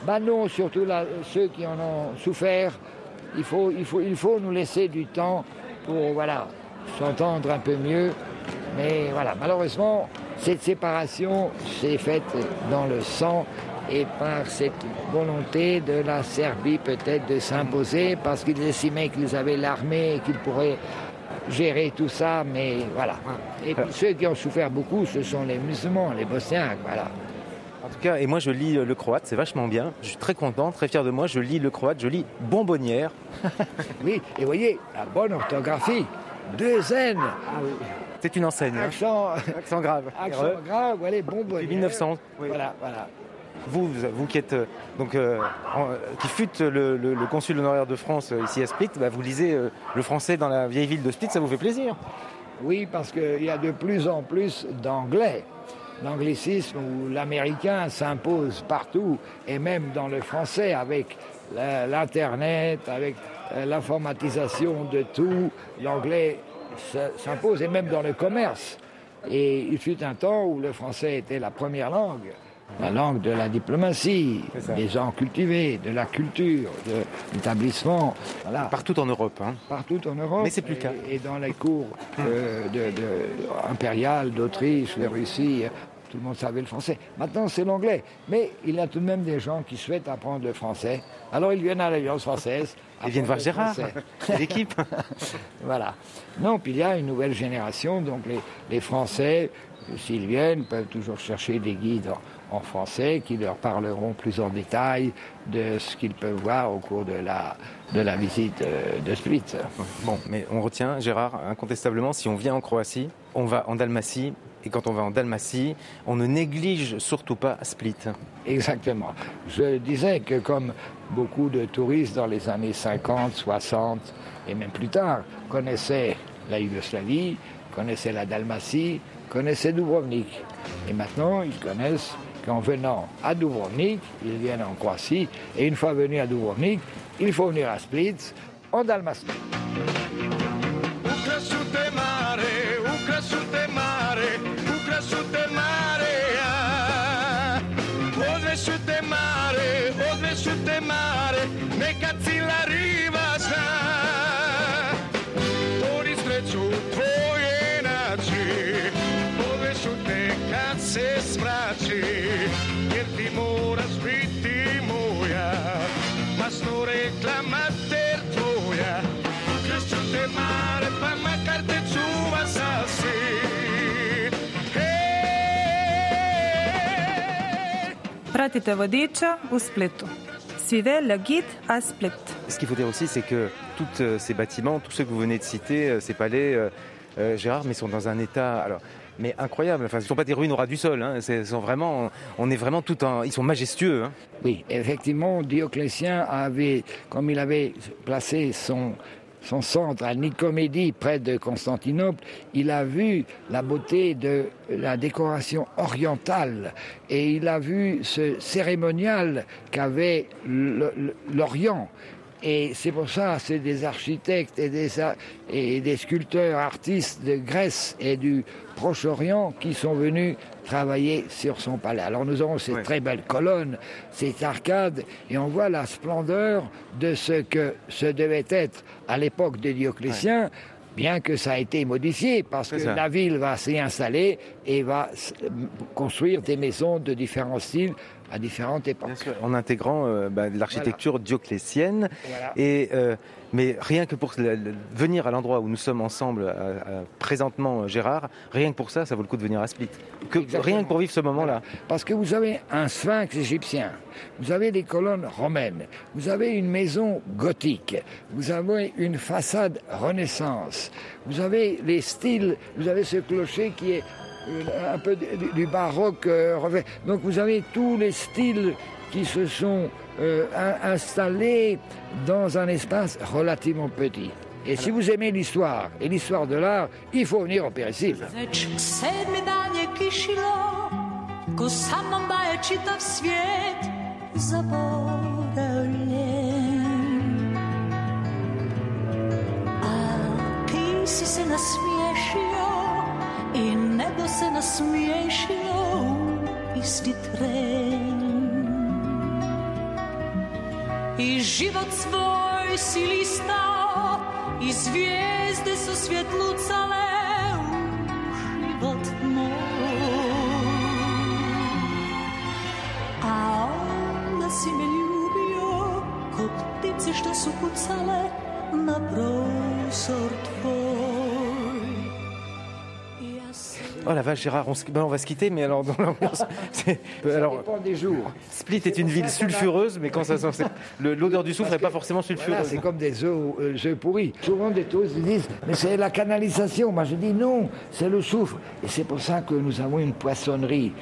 Bah non, surtout là, ceux qui en ont souffert. Il faut, il faut, il faut nous laiscer du temps pour voilà, s'entendre un peu mieux. Mais voilà, malheureusement, cette séparation s'est faite dans le sang et par cette volonté de la Serbie peut-être de s'imposer parce qu'ils estimaient qu'ils avaient l'armée et qu'ils pourraient gérer tout ça, mais voilà. Et puis ceux qui ont souffert beaucoup, ce sont les musulmans, les bosniaques, voilà. En tout cas, et moi je lis euh, le croate, c'est vachement bien. Je suis très content, très fier de moi. Je lis le croate, je lis bonbonnière. Oui, et voyez, la bonne orthographie, deux N. C'est une enseigne. hein. Accent, grave. accent grave, bonbonnière. Depuis 1900. oui. Voilà, voilà. Vous, vous, qui êtes euh, donc euh, en- qui fûtes le, le- le consul honoraire de France euh, ici à Split, bah, vous lisez euh, le français dans la vieille ville de Split, ça vous fait plaisir. Oui, parce qu'il y a de plus en plus d'anglais. L'anglicisme ou l'américain s'impose partout, et même dans le français, avec l'Internet, avec euh, l'informatisation de tout, l'anglais s'impose, et même dans le commerce. Et il fut un temps où le français était la première langue, la langue de la diplomatie, des gens cultivés, de la culture, de l'établissement. Voilà Partout en Europe. hein. partout en Europe. Mais c'est plus le cas. Et, et dans les cours euh, de, de- impériales d'Autriche, de Russie, euh, tout le monde savait le français. Maintenant, c'est l'anglais. Mais il y a tout de même des gens qui souhaitent apprendre le français. Alors, ils viennent à l'Alliance française. Ils viennent voir Gérard, l'équipe. Voilà. Non, puis il y a une nouvelle génération, donc les, les Français, s'ils viennent, peuvent toujours chercher des guides en, en français qui leur parleront plus en détail de ce qu'ils peuvent voir au cours de la, de la visite euh, de Split. Bon, mais on retient, Gérard, incontestablement, si on vient en Croatie, on va en Dalmatie. Et quand on va en Dalmatie, on ne néglige surtout pas Split. Exactement. Je disais que comme beaucoup de touristes dans les années 50, 60 et même plus tard connaissaient la Yougoslavie, connaissaient la Dalmatie, connaissaient Dubrovnik. Et maintenant, ils connaissent qu'en venant à Dubrovnik, ils viennent en Croatie. Et une fois venus à Dubrovnik, il faut venir à Split, en Dalmatie. mare, ukrasu te mare, ja. Odnesu te mare, odnesu te mare, neka cila riba. Pratite vodiča u Splitu. Suivez le guide à Split. Ce qu'il faut dire aussi, c'est que tous euh, ces bâtiments, tous ceux que vous venez de citer, euh, ces palais, euh, Gérard, mais sont dans un état, alors, mais incroyable. Enfin, ce ne sont pas des ruines au ras du sol. Hein. Sont vraiment, on est vraiment tout en, ils sont majestueux. hein. Oui, effectivement, Dioclétien avait, comme il avait placé son, son centre à Nicomédie, près de Constantinople, il a vu la beauté de la décoration orientale et il a vu ce cérémonial qu'avait l'Orient. Et c'est pour ça, c'est des architectes et des, et des sculpteurs, artistes de Grèce et du Proche-Orient qui sont venus travailler sur son palais. Alors nous avons ces Ouais. très belles colonnes, ces arcades, et on voit la splendeur de ce que ce devait être à l'époque de Dioclétien, bien que ça a été modifié, parce que ça. la ville va s'y installer et va s- construire des maisons de différents styles à différentes époques. Bien sûr, en intégrant euh, bah, l'architecture dioclétienne. Voilà. Et, euh, mais rien que pour le- le- venir à l'endroit où nous sommes ensemble à- à- présentement, euh, Gérard, rien que pour ça, ça vaut le coup de venir à Split. Que, rien que pour vivre ce moment-là. Parce que vous avez un sphinx égyptien, vous avez des colonnes romaines, vous avez une maison gothique, vous avez une façade renaissance, vous avez les styles, vous avez ce clocher qui est euh, un peu du, baroque euh. Donc vous avez tous les styles qui se sont euh, in- installés dans un espace relativement petit. Et si vous aimez l'histoire et l'histoire de l'art, il faut venir isti tren. I život svoj si listao i zvijezde su svjetlucale Oh la vache, Gérard, on, se- ben, on va se quitter, mais alors dans l'ambiance. c'est- Alors, dépend des jours. Split est une ville sulfureuse, mais quand ça sent. L'odeur du soufre n'est pas forcément Voilà, sulfureuse. c'est comme des œufs, euh, œufs pourris. Souvent des touristes disent, mais c'est la canalisation. Moi je dis non, c'est le soufre. Et c'est pour ça que nous avons une poissonnerie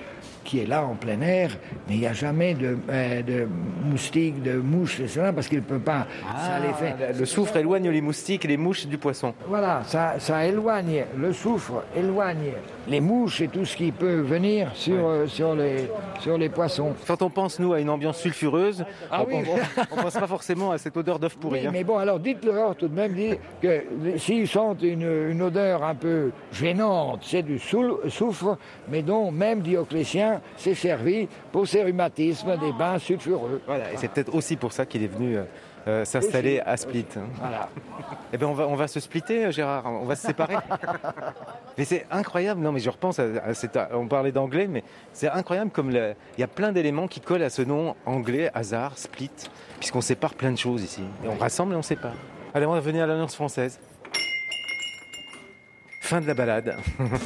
qui est là en plein air, mais il n'y a jamais de, euh, de moustiques, de mouches, etc. parce qu'il ne peut pas. ça les fait. Ah, Le soufre éloigne les moustiques et les mouches du poisson. Voilà, ça, ça éloigne, le soufre éloigne les mouches et tout ce qui peut venir sur, euh, sur, les, sur les poissons. Quand on pense, nous, à une ambiance sulfureuse, Ah on, oui. on pense pas forcément à cette odeur d'œuf pourri. Oui, hein. mais bon, alors dites-leur tout de même dites que s'ils sentent une, une odeur un peu gênante, c'est du soufre, mais dont même Dioclétien s'est servi pour ses rhumatismes des bains sulfureux. Voilà, et c'est peut-être aussi pour ça qu'il est venu euh, euh, s'installer à Split. Voilà. Eh ben on va, on va se splitter, euh, Gérard, on va se séparer. mais c'est incroyable, non mais je repense à, à cette- on parlait d'anglais, mais c'est incroyable comme le- il y a plein d'éléments qui collent à ce nom anglais, hasard, Split, puisqu'on sépare plein de choses ici. Et on rassemble et on sépare. Allez, on va venir à l'Alliance française. Fin de la balade.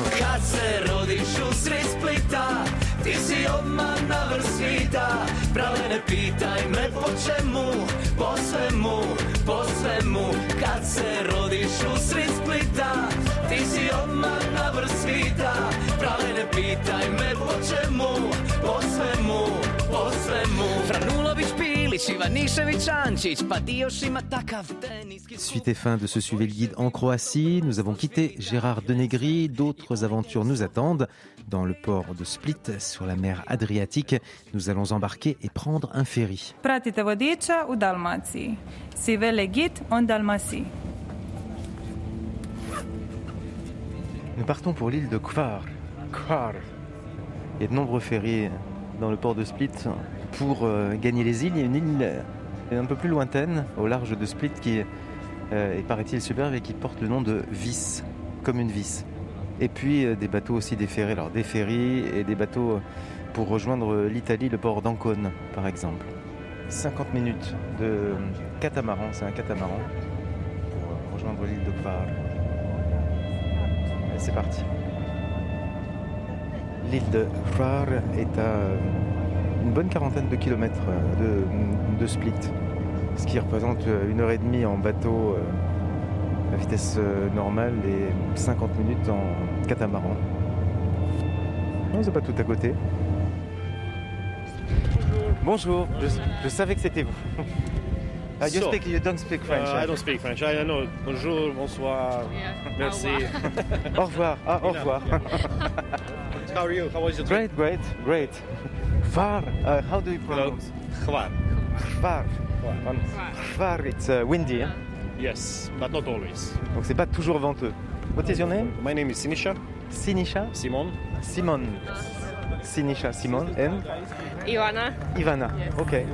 Ti si odmah na vrh svita Prave ne pitaj me po čemu Po svemu, po svemu. Kad se rodiš usred Splita Ti si odmah na vrh svita Prave ne pitaj me po čemu Po svemu, po svemu. Franulović, Suite et fin de ce Suivez le guide en Croatie. Nous avons quitté Gérard Denegri. D'autres aventures nous attendent. Dans le port de Split, sur la mer Adriatique, nous allons embarquer et prendre un ferry. Pratite vodiča u Dalmaciji. Si vele gid on Dalmaciji. Nous partons pour l'île de Kvar. Kvar. Il y a de nombreux ferries dans le port de Split pour euh, gagner les îles. Il y a une île euh, un peu plus lointaine, au large de Split, qui euh, paraît-il, superbe et qui porte le nom de Vis, comme une vis. Et puis des bateaux aussi des alors des ferries et des bateaux pour rejoindre l'Italie, le port d'Ancône, par exemple. 50 minutes de catamaran, c'est un catamaran, pour rejoindre l'île de. Allez, C'est parti. L'île de Kvar est à une bonne quarantaine de kilomètres euh, de, de Split, ce qui représente euh, une heure et demie en bateau euh, à vitesse normale et 50 minutes en catamaran. Non, c'est pas tout à côté. Bonjour, je, je savais que c'était vous. Ah, you, So, speak, you don't speak French. Uh, I don't speak French. I know bonjour, bonsoir, merci. Au revoir. Ah, au revoir. How are you? How was your trip? Great, great, great. Far, uh, how do you pronounce? Khvar. Far. Far, it's uh, windy. hein? Yes, but not always. Donc c'est pas toujours venteux. What is your name? My name is Sinisha. Sinisha? Simon. Simon. Sinisha Simon and? Ivana. Ivana. Okay.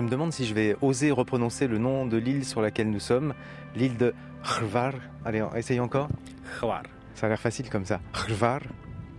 Je me demande si je vais oser reprononcer le nom de l'île sur laquelle nous sommes, l'île de Hrvar. Allez, essayez encore. Khvar. Ça a l'air facile comme ça. Hrvar.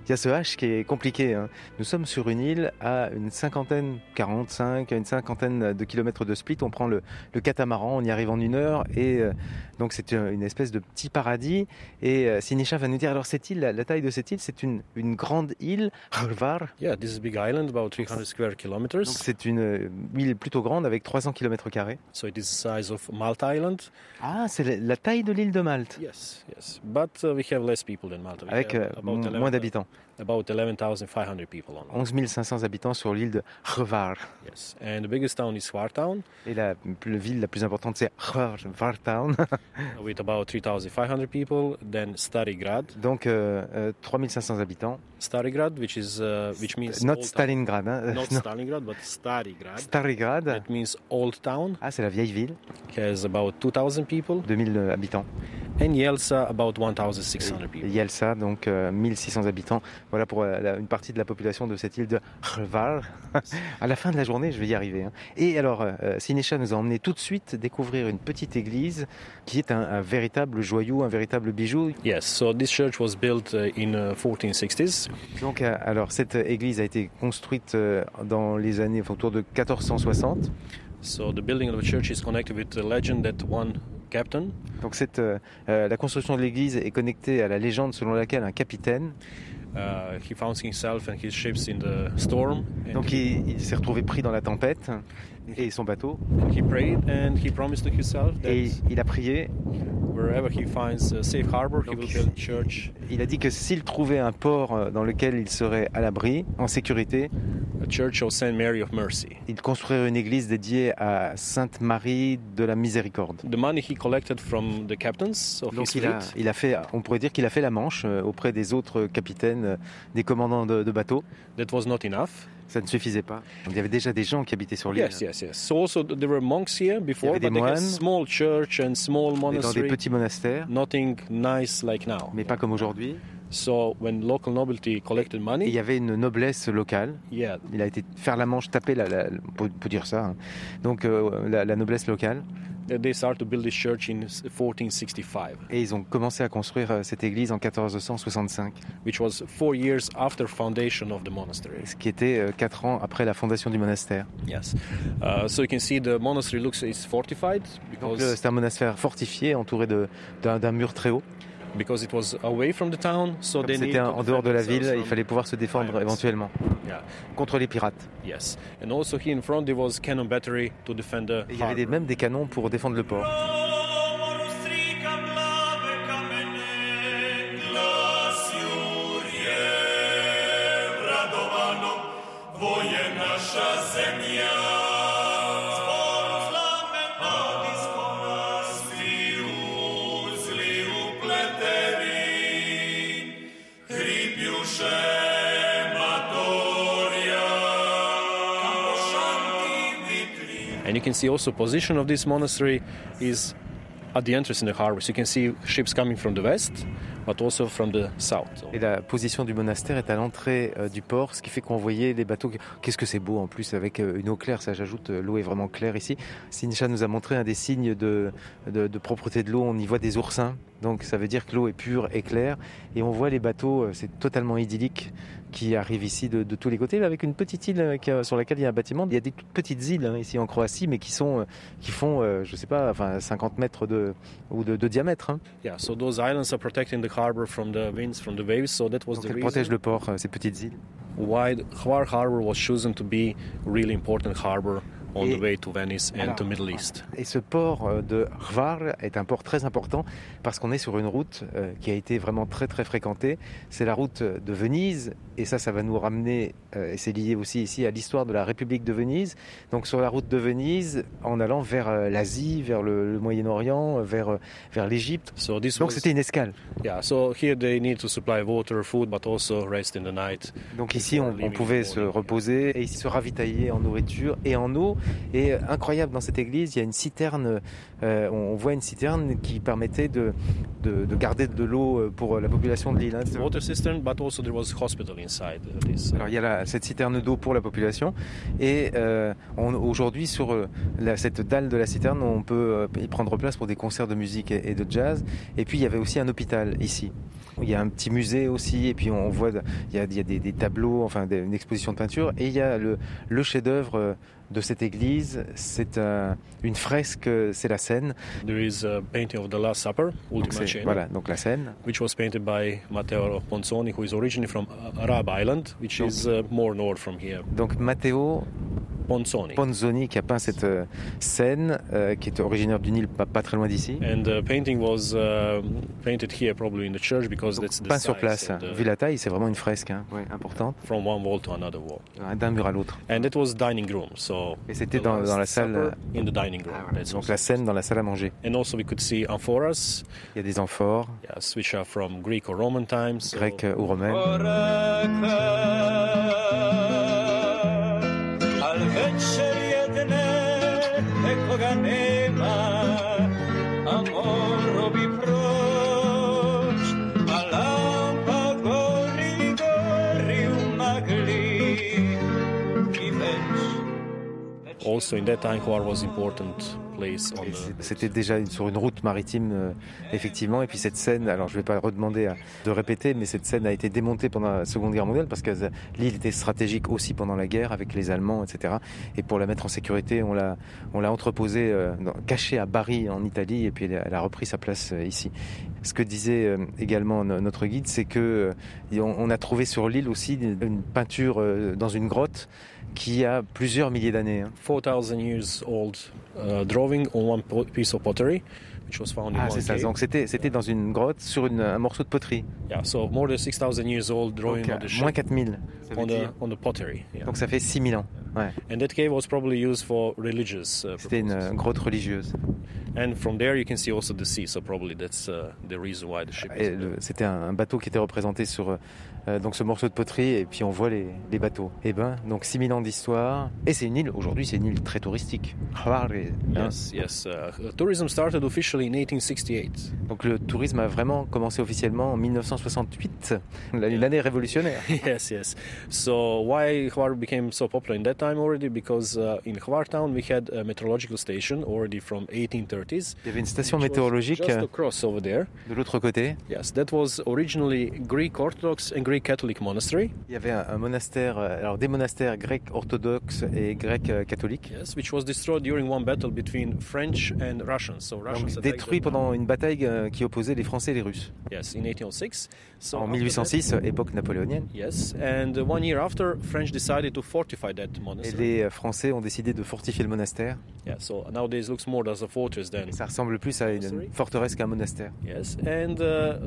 Il y a ce H qui est compliqué. hein. Nous sommes sur une île à une cinquantaine, 45, une cinquantaine de kilomètres de Split. On prend le, le catamaran, on y arrive en une heure et euh, donc c'est une espèce de petit paradis. Et euh, Sinisha va nous dire alors cette île, la, la taille de cette île, c'est une, une grande île, Hrvar. Yeah, this is a big island, about 300 square kilometers. c'est une euh, île plutôt grande avec 300 kilomètres carrés. So it is the size of Malta Island. Ah, c'est la, la taille de l'île de Malte, Yes, yes. But uh, we have less people than Malta. We avec have euh, about m- 11 moins d'habitants. About 11,500 people on. 11 500 habitants sur l'île de Hrvar. Yes. And the biggest town is Svartown, Et la, la ville la plus importante, c'est Hrvar Town. with about 3,500 people. Then Starigrad. Donc euh, euh, 3500 habitants. Starigrad, which is uh, which means Not. Stalingrad. Hein. Not. Stalingrad, but Starigrad. Starigrad. That means old town. Ah, c'est la vieille ville. Has about 2,000 people. 2000 habitants. And Yelsa, about 1,600 people. Yelsa, donc euh, 1600 habitants. Voilà pour euh, la- une partie de la population de cette île de Hrvar. à la fin de la journée, je vais y arriver. hein. Et alors, euh, Sinécha nous a emmené tout de suite découvrir une petite église qui est un, un véritable joyau, un véritable bijou. Yes, so this church was built uh, in uh, 1460s. Donc, euh, alors, cette église a été construite euh, dans les années autour de 1460. So the building of the church is connected with the legend that one captain Donc, cette, euh, la construction de l'église est connectée à la légende selon laquelle un capitaine, uh, he found himself and his ships in the storm. And donc il, il s'est retrouvé pris dans la tempête et son bateau. he prayed and he promised to himself that Et il a prié wherever he finds a safe harbor, he will build a church, Il a dit que s'il trouvait un port euh, dans lequel il serait à l'abri, en sécurité, a church of Saint Mary of Mercy. il construirait une église dédiée à Sainte Marie de la Miséricorde. The money he collected from the captains of his Donc il a, il a fait, on pourrait dire qu'il a fait la manche euh, auprès des autres capitaines, euh, des commandants de, de bateaux. that was not enough. Ça ne suffisait pas. Il y avait déjà des gens qui habitaient sur l'île. Yes, yes, yes. So also th- there were monks here before, avait des but they had moines. small church and small Et dans des monastery. petits monastères, Nothing nice like now. mais pas comme aujourd'hui. So when local nobility collected Et il money, y avait une noblesse locale. yeah, Il a été faire la manche, taper la, la- on peut dire ça. hein. Donc euh, la, la noblesse locale. They started to build this church in 1465, Et ils ont commencé à construire euh, cette église en 1465. which was four years after foundation of the monastery. ce qui était euh, quatre ans après la fondation du monastère. Yes. Uh, so you can see the monastery looks is fortified Donc because euh, c'est un monastère fortifié, entouré d'un mur très haut. Because it was away from the town. So Comme they C'était en dehors de la ville, il fallait pouvoir se défendre pirates. éventuellement Yeah. contre les pirates. Yes. And also here in front there was cannon battery to defend the Et il y avait même des canons pour défendre le port. And you can see also position of this monastery is at the entrance in the harbor. So you can see ships coming from the west, but also from the south. Et la position du monastère est à l'entrée euh, du port, ce qui fait qu'on voyait les bateaux. Qu'est-ce que c'est beau en plus avec euh, une eau claire, ça j'ajoute, euh, l'eau est vraiment claire ici. Sinisha nous a montré un des signes de, de, de propreté de l'eau, on y voit des oursins, donc ça veut dire que l'eau est pure et claire. Et on voit les bateaux, c'est totalement idyllique, qui arrivent ici de, de tous les côtés, avec une petite île euh, sur laquelle il y a un bâtiment. Il y a des toutes petites îles hein, ici en Croatie, mais qui, sont, euh, qui font, euh, je sais pas, enfin 50 mètres de, ou de, de diamètre. hein. Yeah, so those islands are protecting the harbor from the winds, from the waves. So that was Donc the elles protègent reason le port, euh, ces petites îles. why Hvar Harbor was chosen to be really important harbor on Et- the way to Venice and Alors, to Middle East. Et ce port euh, de Hvar est un port très important parce qu'on est sur une route euh, qui a été vraiment très très fréquentée. C'est la route de Venise et ça, ça va nous ramener, euh, et c'est lié aussi ici à l'histoire de la République de Venise. Donc sur la route de Venise, en allant vers l'Asie, vers le, le Moyen-Orient, vers, vers l'Égypte. So this Donc c'était une escale. yeah. So here they need to supply water, food, but also rest in the night. Donc ici, on, on pouvait se reposer et se ravitailler en nourriture et en eau. Et euh, incroyable, dans cette église, il y a une citerne, euh, on voit une citerne qui permettait de, de, de garder de l'eau euh, pour la population de l'île. hein. Uh, this. Alors il y a la- cette citerne d'eau pour la population et euh, aujourd'hui sur la- cette dalle de la citerne on peut y prendre place pour des concerts de musique et, et de jazz et puis il y avait aussi un hôpital ici. Il y a un petit musée aussi et puis on voit il y a, il y a des, des tableaux, enfin des- une exposition de peinture et il y a le, le chef-d'œuvre euh, de cette église, c'est euh, une fresque, c'est la Seine. There is a painting of the Last Supper, Donc Ultima Cena, voilà, donc la Seine. which was painted by Matteo Ponzoni, who is originally from uh, Arab Island, which is uh, more north from here. Donc Matteo Ponzoni. Ponzoni qui a peint cette euh, scène, euh, qui est originaire d'une île pas, pas très loin d'ici. And the painting was uh, painted here, probably in the church, because that's the Peint sur place. the- Vu la taille, c'est vraiment une fresque hein, ouais, importante, from one wall to another wall. d'un mur à l'autre. And that was dining room, so Et c'était dans, la salle, euh, in the dining room. That's donc la scène dans la salle à manger. And also we could see amphoras, Il y a des amphores, yes, which are from Greek or Roman times. so- ou romaines. C'était déjà une- sur une route maritime, euh, effectivement. Et puis cette scène, alors je ne vais pas redemander à- de répéter, mais cette scène a été démontée pendant la Seconde Guerre mondiale parce que euh, l'île était stratégique aussi pendant la guerre avec les Allemands, etc. Et pour la mettre en sécurité, on l'a, on l'a entreposée, euh, cachée à Bari en Italie, et puis elle a, elle a repris sa place euh, ici. Ce que disait également no- notre guide, c'est que on, on a trouvé sur l'île aussi une, une peinture dans une grotte qui a plusieurs milliers d'années. hein. 4,000 years old uh, drawing on one piece of pottery, which was found in Ah, c'est ça. Donc c'était, c'était dans une grotte sur une- un morceau de poterie. Yeah, so more than 6,000 years old drawing Donc, of the euh, moins 4000. ça veut on the dire. on the pottery. Yeah. Donc ça fait 6000 ans. Ouais. And that cave was probably used for religious uh, C'était une euh, grotte religieuse. And from there you can see also the sea. So probably that's uh, the reason why the ship le- C'était un, un bateau qui était représenté sur euh, donc ce morceau de poterie et puis on voit les, les bateaux. Et ben donc 6000 ans d'histoire. Et c'est une île, aujourd'hui c'est une île très touristique. Hein. Yes, yes. Uh, tourism started officially in 1868. Donc le tourisme a vraiment commencé officiellement en 1968, l'année l'année révolutionnaire. yes, yes. So why Hvar became so popular in that time already? Because uh, in Hvar town we had a meteorological station already from 1830s. Il y avait une station météorologique just euh, across over there. de l'autre côté. Yes, that was originally Greek Orthodox and Greek Catholic monastery. Il y avait un, un monastère, euh, alors des monastères grecs orthodoxes et grecs euh, catholiques. Yes, which was destroyed during one battle between French and Russians. So Russians Donc, détruit pendant une bataille euh, qui opposait les Français et les Russes. Yes, in 1806. En after 1806, époque napoléonienne. that- yes, and one year after, French decided to fortify that Et monastery. les euh, Français ont décidé de fortifier le monastère. Yeah, so nowadays looks more as a fortress than. Et ça ressemble plus à une forteresse qu'un monastère. Yes, and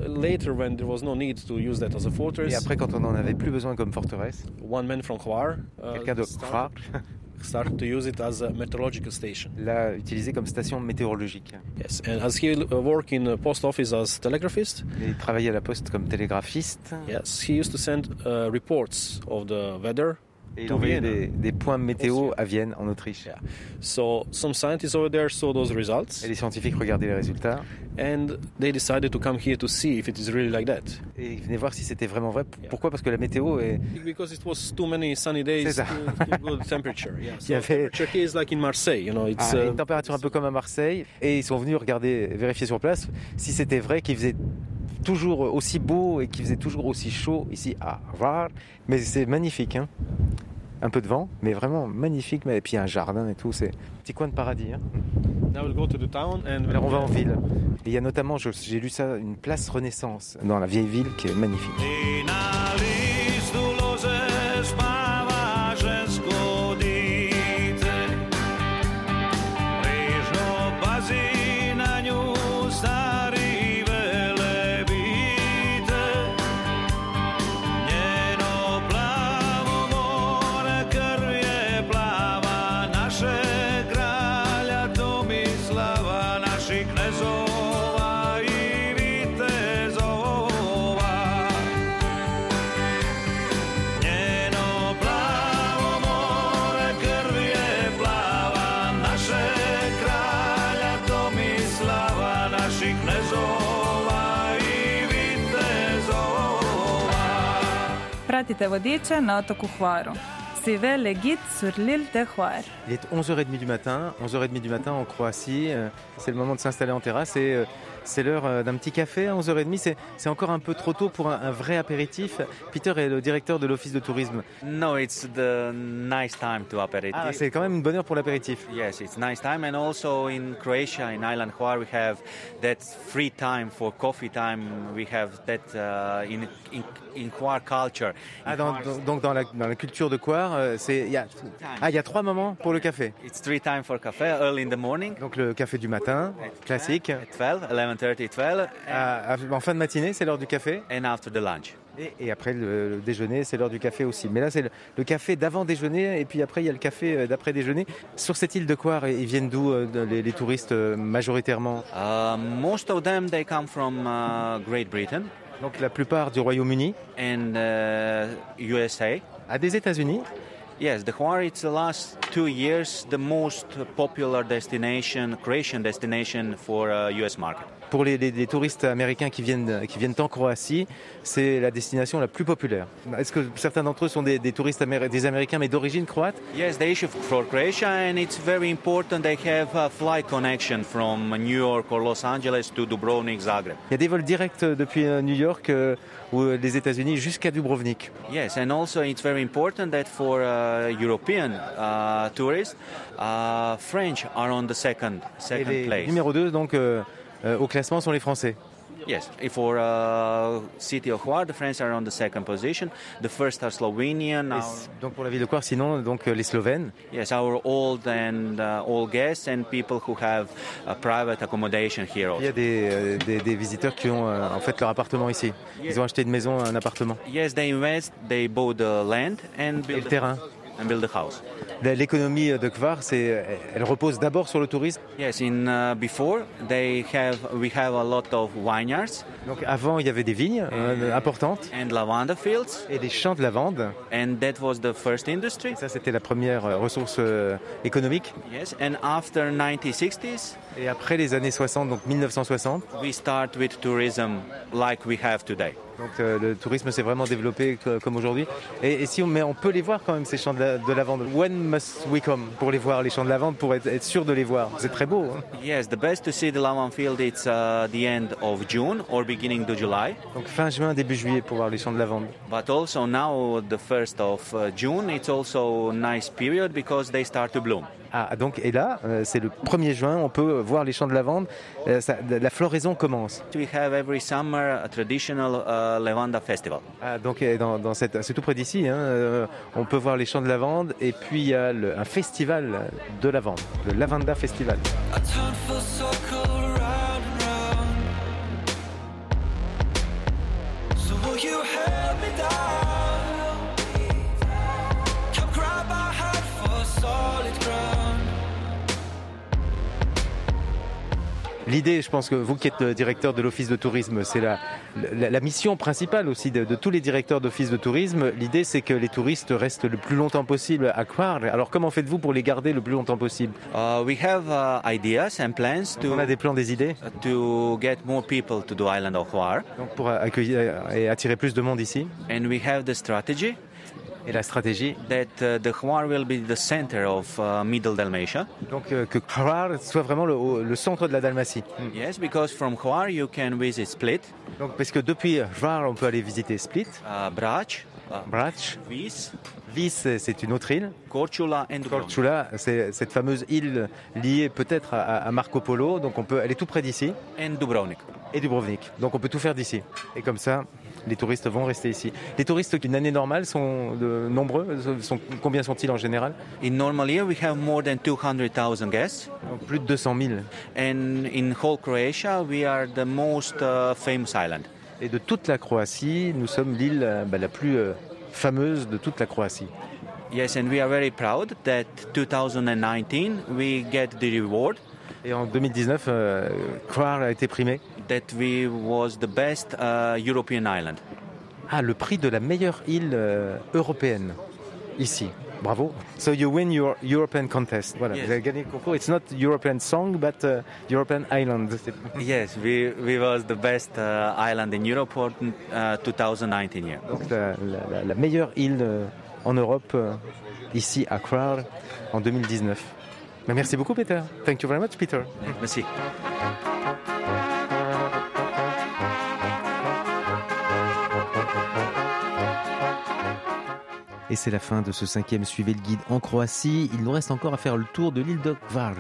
later when there was no need to use that as a fortress, Et après, quand on n'en avait plus besoin comme forteresse, one man from Hvar uh, quelqu'un de Hvar started to use it as a meteorological station. l'a utilisé comme station météorologique. Yes, and as he worked in a post office as telegraphist, il travaillait à la poste comme télégraphiste. yes, he used to send uh, reports of the weather Et il to envoyait Vienna. des, des points météo à Vienne, en Autriche. Yeah. So some scientists over there saw those results, Et les scientifiques regardaient les résultats and they decided to come here to see if it is really like that. et ils venaient voir si c'était vraiment vrai. Pourquoi? Parce que la météo est. Because it was too many sunny days, ça. too, too good temperature. Yeah. Il y So avait- here is like in Marseille, you know, it's Ah, uh, une température un peu comme à Marseille. Et ils sont venus regarder, vérifier sur place si c'était vrai qu'il faisait toujours aussi beau et qu'il faisait toujours aussi chaud ici à Var. Mais c'est magnifique. Hein un peu de vent, mais vraiment magnifique. Mais et puis un jardin et tout, c'est un petit coin de paradis. hein. Now we'll go to the town and Alors on va en ville. Et il y a notamment, j'ai lu ça, une place Renaissance dans la vieille ville qui est magnifique. Pratite vodiča na otoku. Il est 11h30 du matin, 11h30 du matin en Croatie. euh, C'est le moment de s'installer en terrasse et euh, c'est l'heure euh, d'un petit café à 11h30. C'est- encore un peu trop tôt pour un, un vrai apéritif. Peter est le directeur de l'office de tourisme. No, it's the nice time to aperitif. Ah, c'est quand même une bonne heure pour l'apéritif. Yes, it's nice time, and also in Croatia, in Island Hvar, we have that free time for coffee time. We have that uh, in, in in Hvar culture. Ah, In Hvar, dans- donc dans la, dans la culture de Coire, euh, c'est il y a ah il y a trois moments pour le café. It's three time for cafe early in the morning. Donc le café du matin, classique. At 12, 11:30, 12, À- à- en fin de matinée, c'est l'heure du café. and after the lunch. Et, et après le, le déjeuner, c'est l'heure du café aussi. Mais là, c'est le, le café d'avant déjeuner et puis après il y a le café euh, d'après déjeuner. Sur cette île de Coire, ils viennent d'où euh, les, les touristes euh, majoritairement? Uh, most of them they come from uh, Great Britain Donc la plupart du Royaume-Uni, and uh, USA. à des États-Unis? Yes, the Hvar it's the last two years the most popular destination, Croatian destination for uh, U.S. market. Pour les, les- les touristes américains qui viennent, qui viennent en Croatie, c'est la destination la plus populaire. Est-ce que certains d'entre eux sont des, des touristes améri- des Américains mais d'origine croate? Yes, they issue for Croatia, and it's very important they have a flight connection from New York or Los Angeles to Dubrovnik, Zagreb. Il y a des vols directs depuis euh, New York euh, ou euh, les États-Unis jusqu'à Dubrovnik. Yes, and also it's very important that for uh, European uh, tourists, uh, French are on the second second place. numéro 2 donc euh, euh, au classement sont les Français. Yes, for uh, city of Hvar, the French are on the second position. The first are Slovenian. Et Our, donc pour la ville de Coire, sinon donc euh, les Slovènes. yes, our old and uh, old guests and people who have a private accommodation here. Il y Also. a des, euh, des, des visiteurs qui ont euh, en fait leur appartement ici. Ils ont acheté une maison, un appartement. Yes, they invest, they bought the land and Et build le terrain. And build a house. La- L'économie de Kvar, elle repose d'abord sur le tourisme. Yes, in uh, before they have we have a lot of vineyards Donc avant, il y avait des vignes euh, importantes and lavanda fields, et des champs de lavande. and that was the first industry. Ça, c'était la première euh, ressource euh, économique. Yes, and after 1960s, Et après les années 60, donc 1960, we start with tourism like we have today. Donc euh, le tourisme s'est vraiment développé co- comme aujourd'hui. Et, et si on, mais on peut les voir quand même ces champs de, la- de lavande. When must we come pour les voir les champs de lavande pour être, être sûr de les voir? C'est très beau. hein. Yes, the best to see the lavanda field it's uh, the end of June or beginning of July. donc fin juin, début juillet pour voir les champs de lavande. But also now the first of uh, June, it's also a nice period because they start to bloom. Ah donc et là, euh, c'est le 1er juin, on peut voir les champs de lavande. Euh, ça- la floraison commence. We have every summer a traditional uh, lavanda festival. Ah, donc dans, dans cette, c'est tout près d'ici. hein, euh, on peut voir les champs de lavande et puis il y a le- un festival de lavande, le Lavanda Festival. L'idée, je pense que vous qui êtes euh, directeur de l'office de tourisme, c'est la, la, la mission principale aussi de, de tous les directeurs d'office de tourisme. L'idée, c'est que les touristes restent le plus longtemps possible à Coire. Alors comment faites-vous pour les garder le plus longtemps possible? Uh, we have uh, ideas and plans On to a des plans, des idées? to get more people to the island of Hvar, donc pour accueillir et attirer plus de monde ici? and we have the strategy Et la stratégie, that uh, the Hvar will be the center of uh, Middle Dalmatia. donc euh, que Coire soit vraiment le, centre de la Dalmatie. Yes, because from Hvar you can visit Split, Donc parce que depuis Hvar, on peut aller visiter Split, uh, Brač, uh, Vis, Vis, c'est une autre île. Korčula. Korčula, c'est cette fameuse île liée peut-être à, à Marco Polo. Donc on peut, elle est tout près d'ici. and Dubrovnik. et Dubrovnik. Donc on peut tout faire d'ici. Et comme ça, les touristes vont rester ici. Les touristes d'une année normale sont de nombreux sont, Combien sont-ils en général? In normal year we have more than 200,000 guests, Plus de 200 000. and in whole Croatia we are the most uh, famous island. Et de toute la Croatie, nous sommes l'île euh, bah, la plus euh, fameuse de toute la Croatie. Yes, and we are very proud that 2019 we get the reward Et en 2019, euh, a été primé. That we was the best uh, European island. Ah, le prix de la meilleure île euh, européenne, ici. Bravo. So you win your European contest. Voilà, Yes. vous avez gagné le concours. It's not European song, but uh, European island. Yes, we, we was the best uh, island in Europe for uh, 2019 year. Donc la, la- la- la meilleure île euh, en Europe, euh, ici à Krar, en 2019. Mais merci beaucoup, Peter. Thank you very much, Peter. Merci. Et c'est la fin de ce cinquième Suivez le guide en Croatie. Il nous reste encore à faire le tour de l'île de Hvar.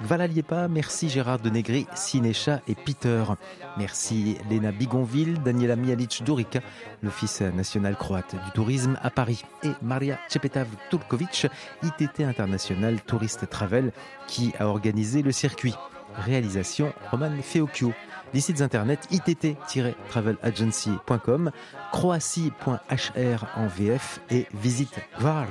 Hvala Lijepa, merci Gérard de Negri, Sinecha et Peter. Merci Lena Bigonville, Daniela Mijalic Durica, l'Office national croate du tourisme à Paris, et Maria Cepetav Turkovic, ITT International Tourist Travel, qui a organisé le circuit. Réalisation Roman Feocchio. Les sites internet itt-travelagency.com, croatie.hr en VF et visite var.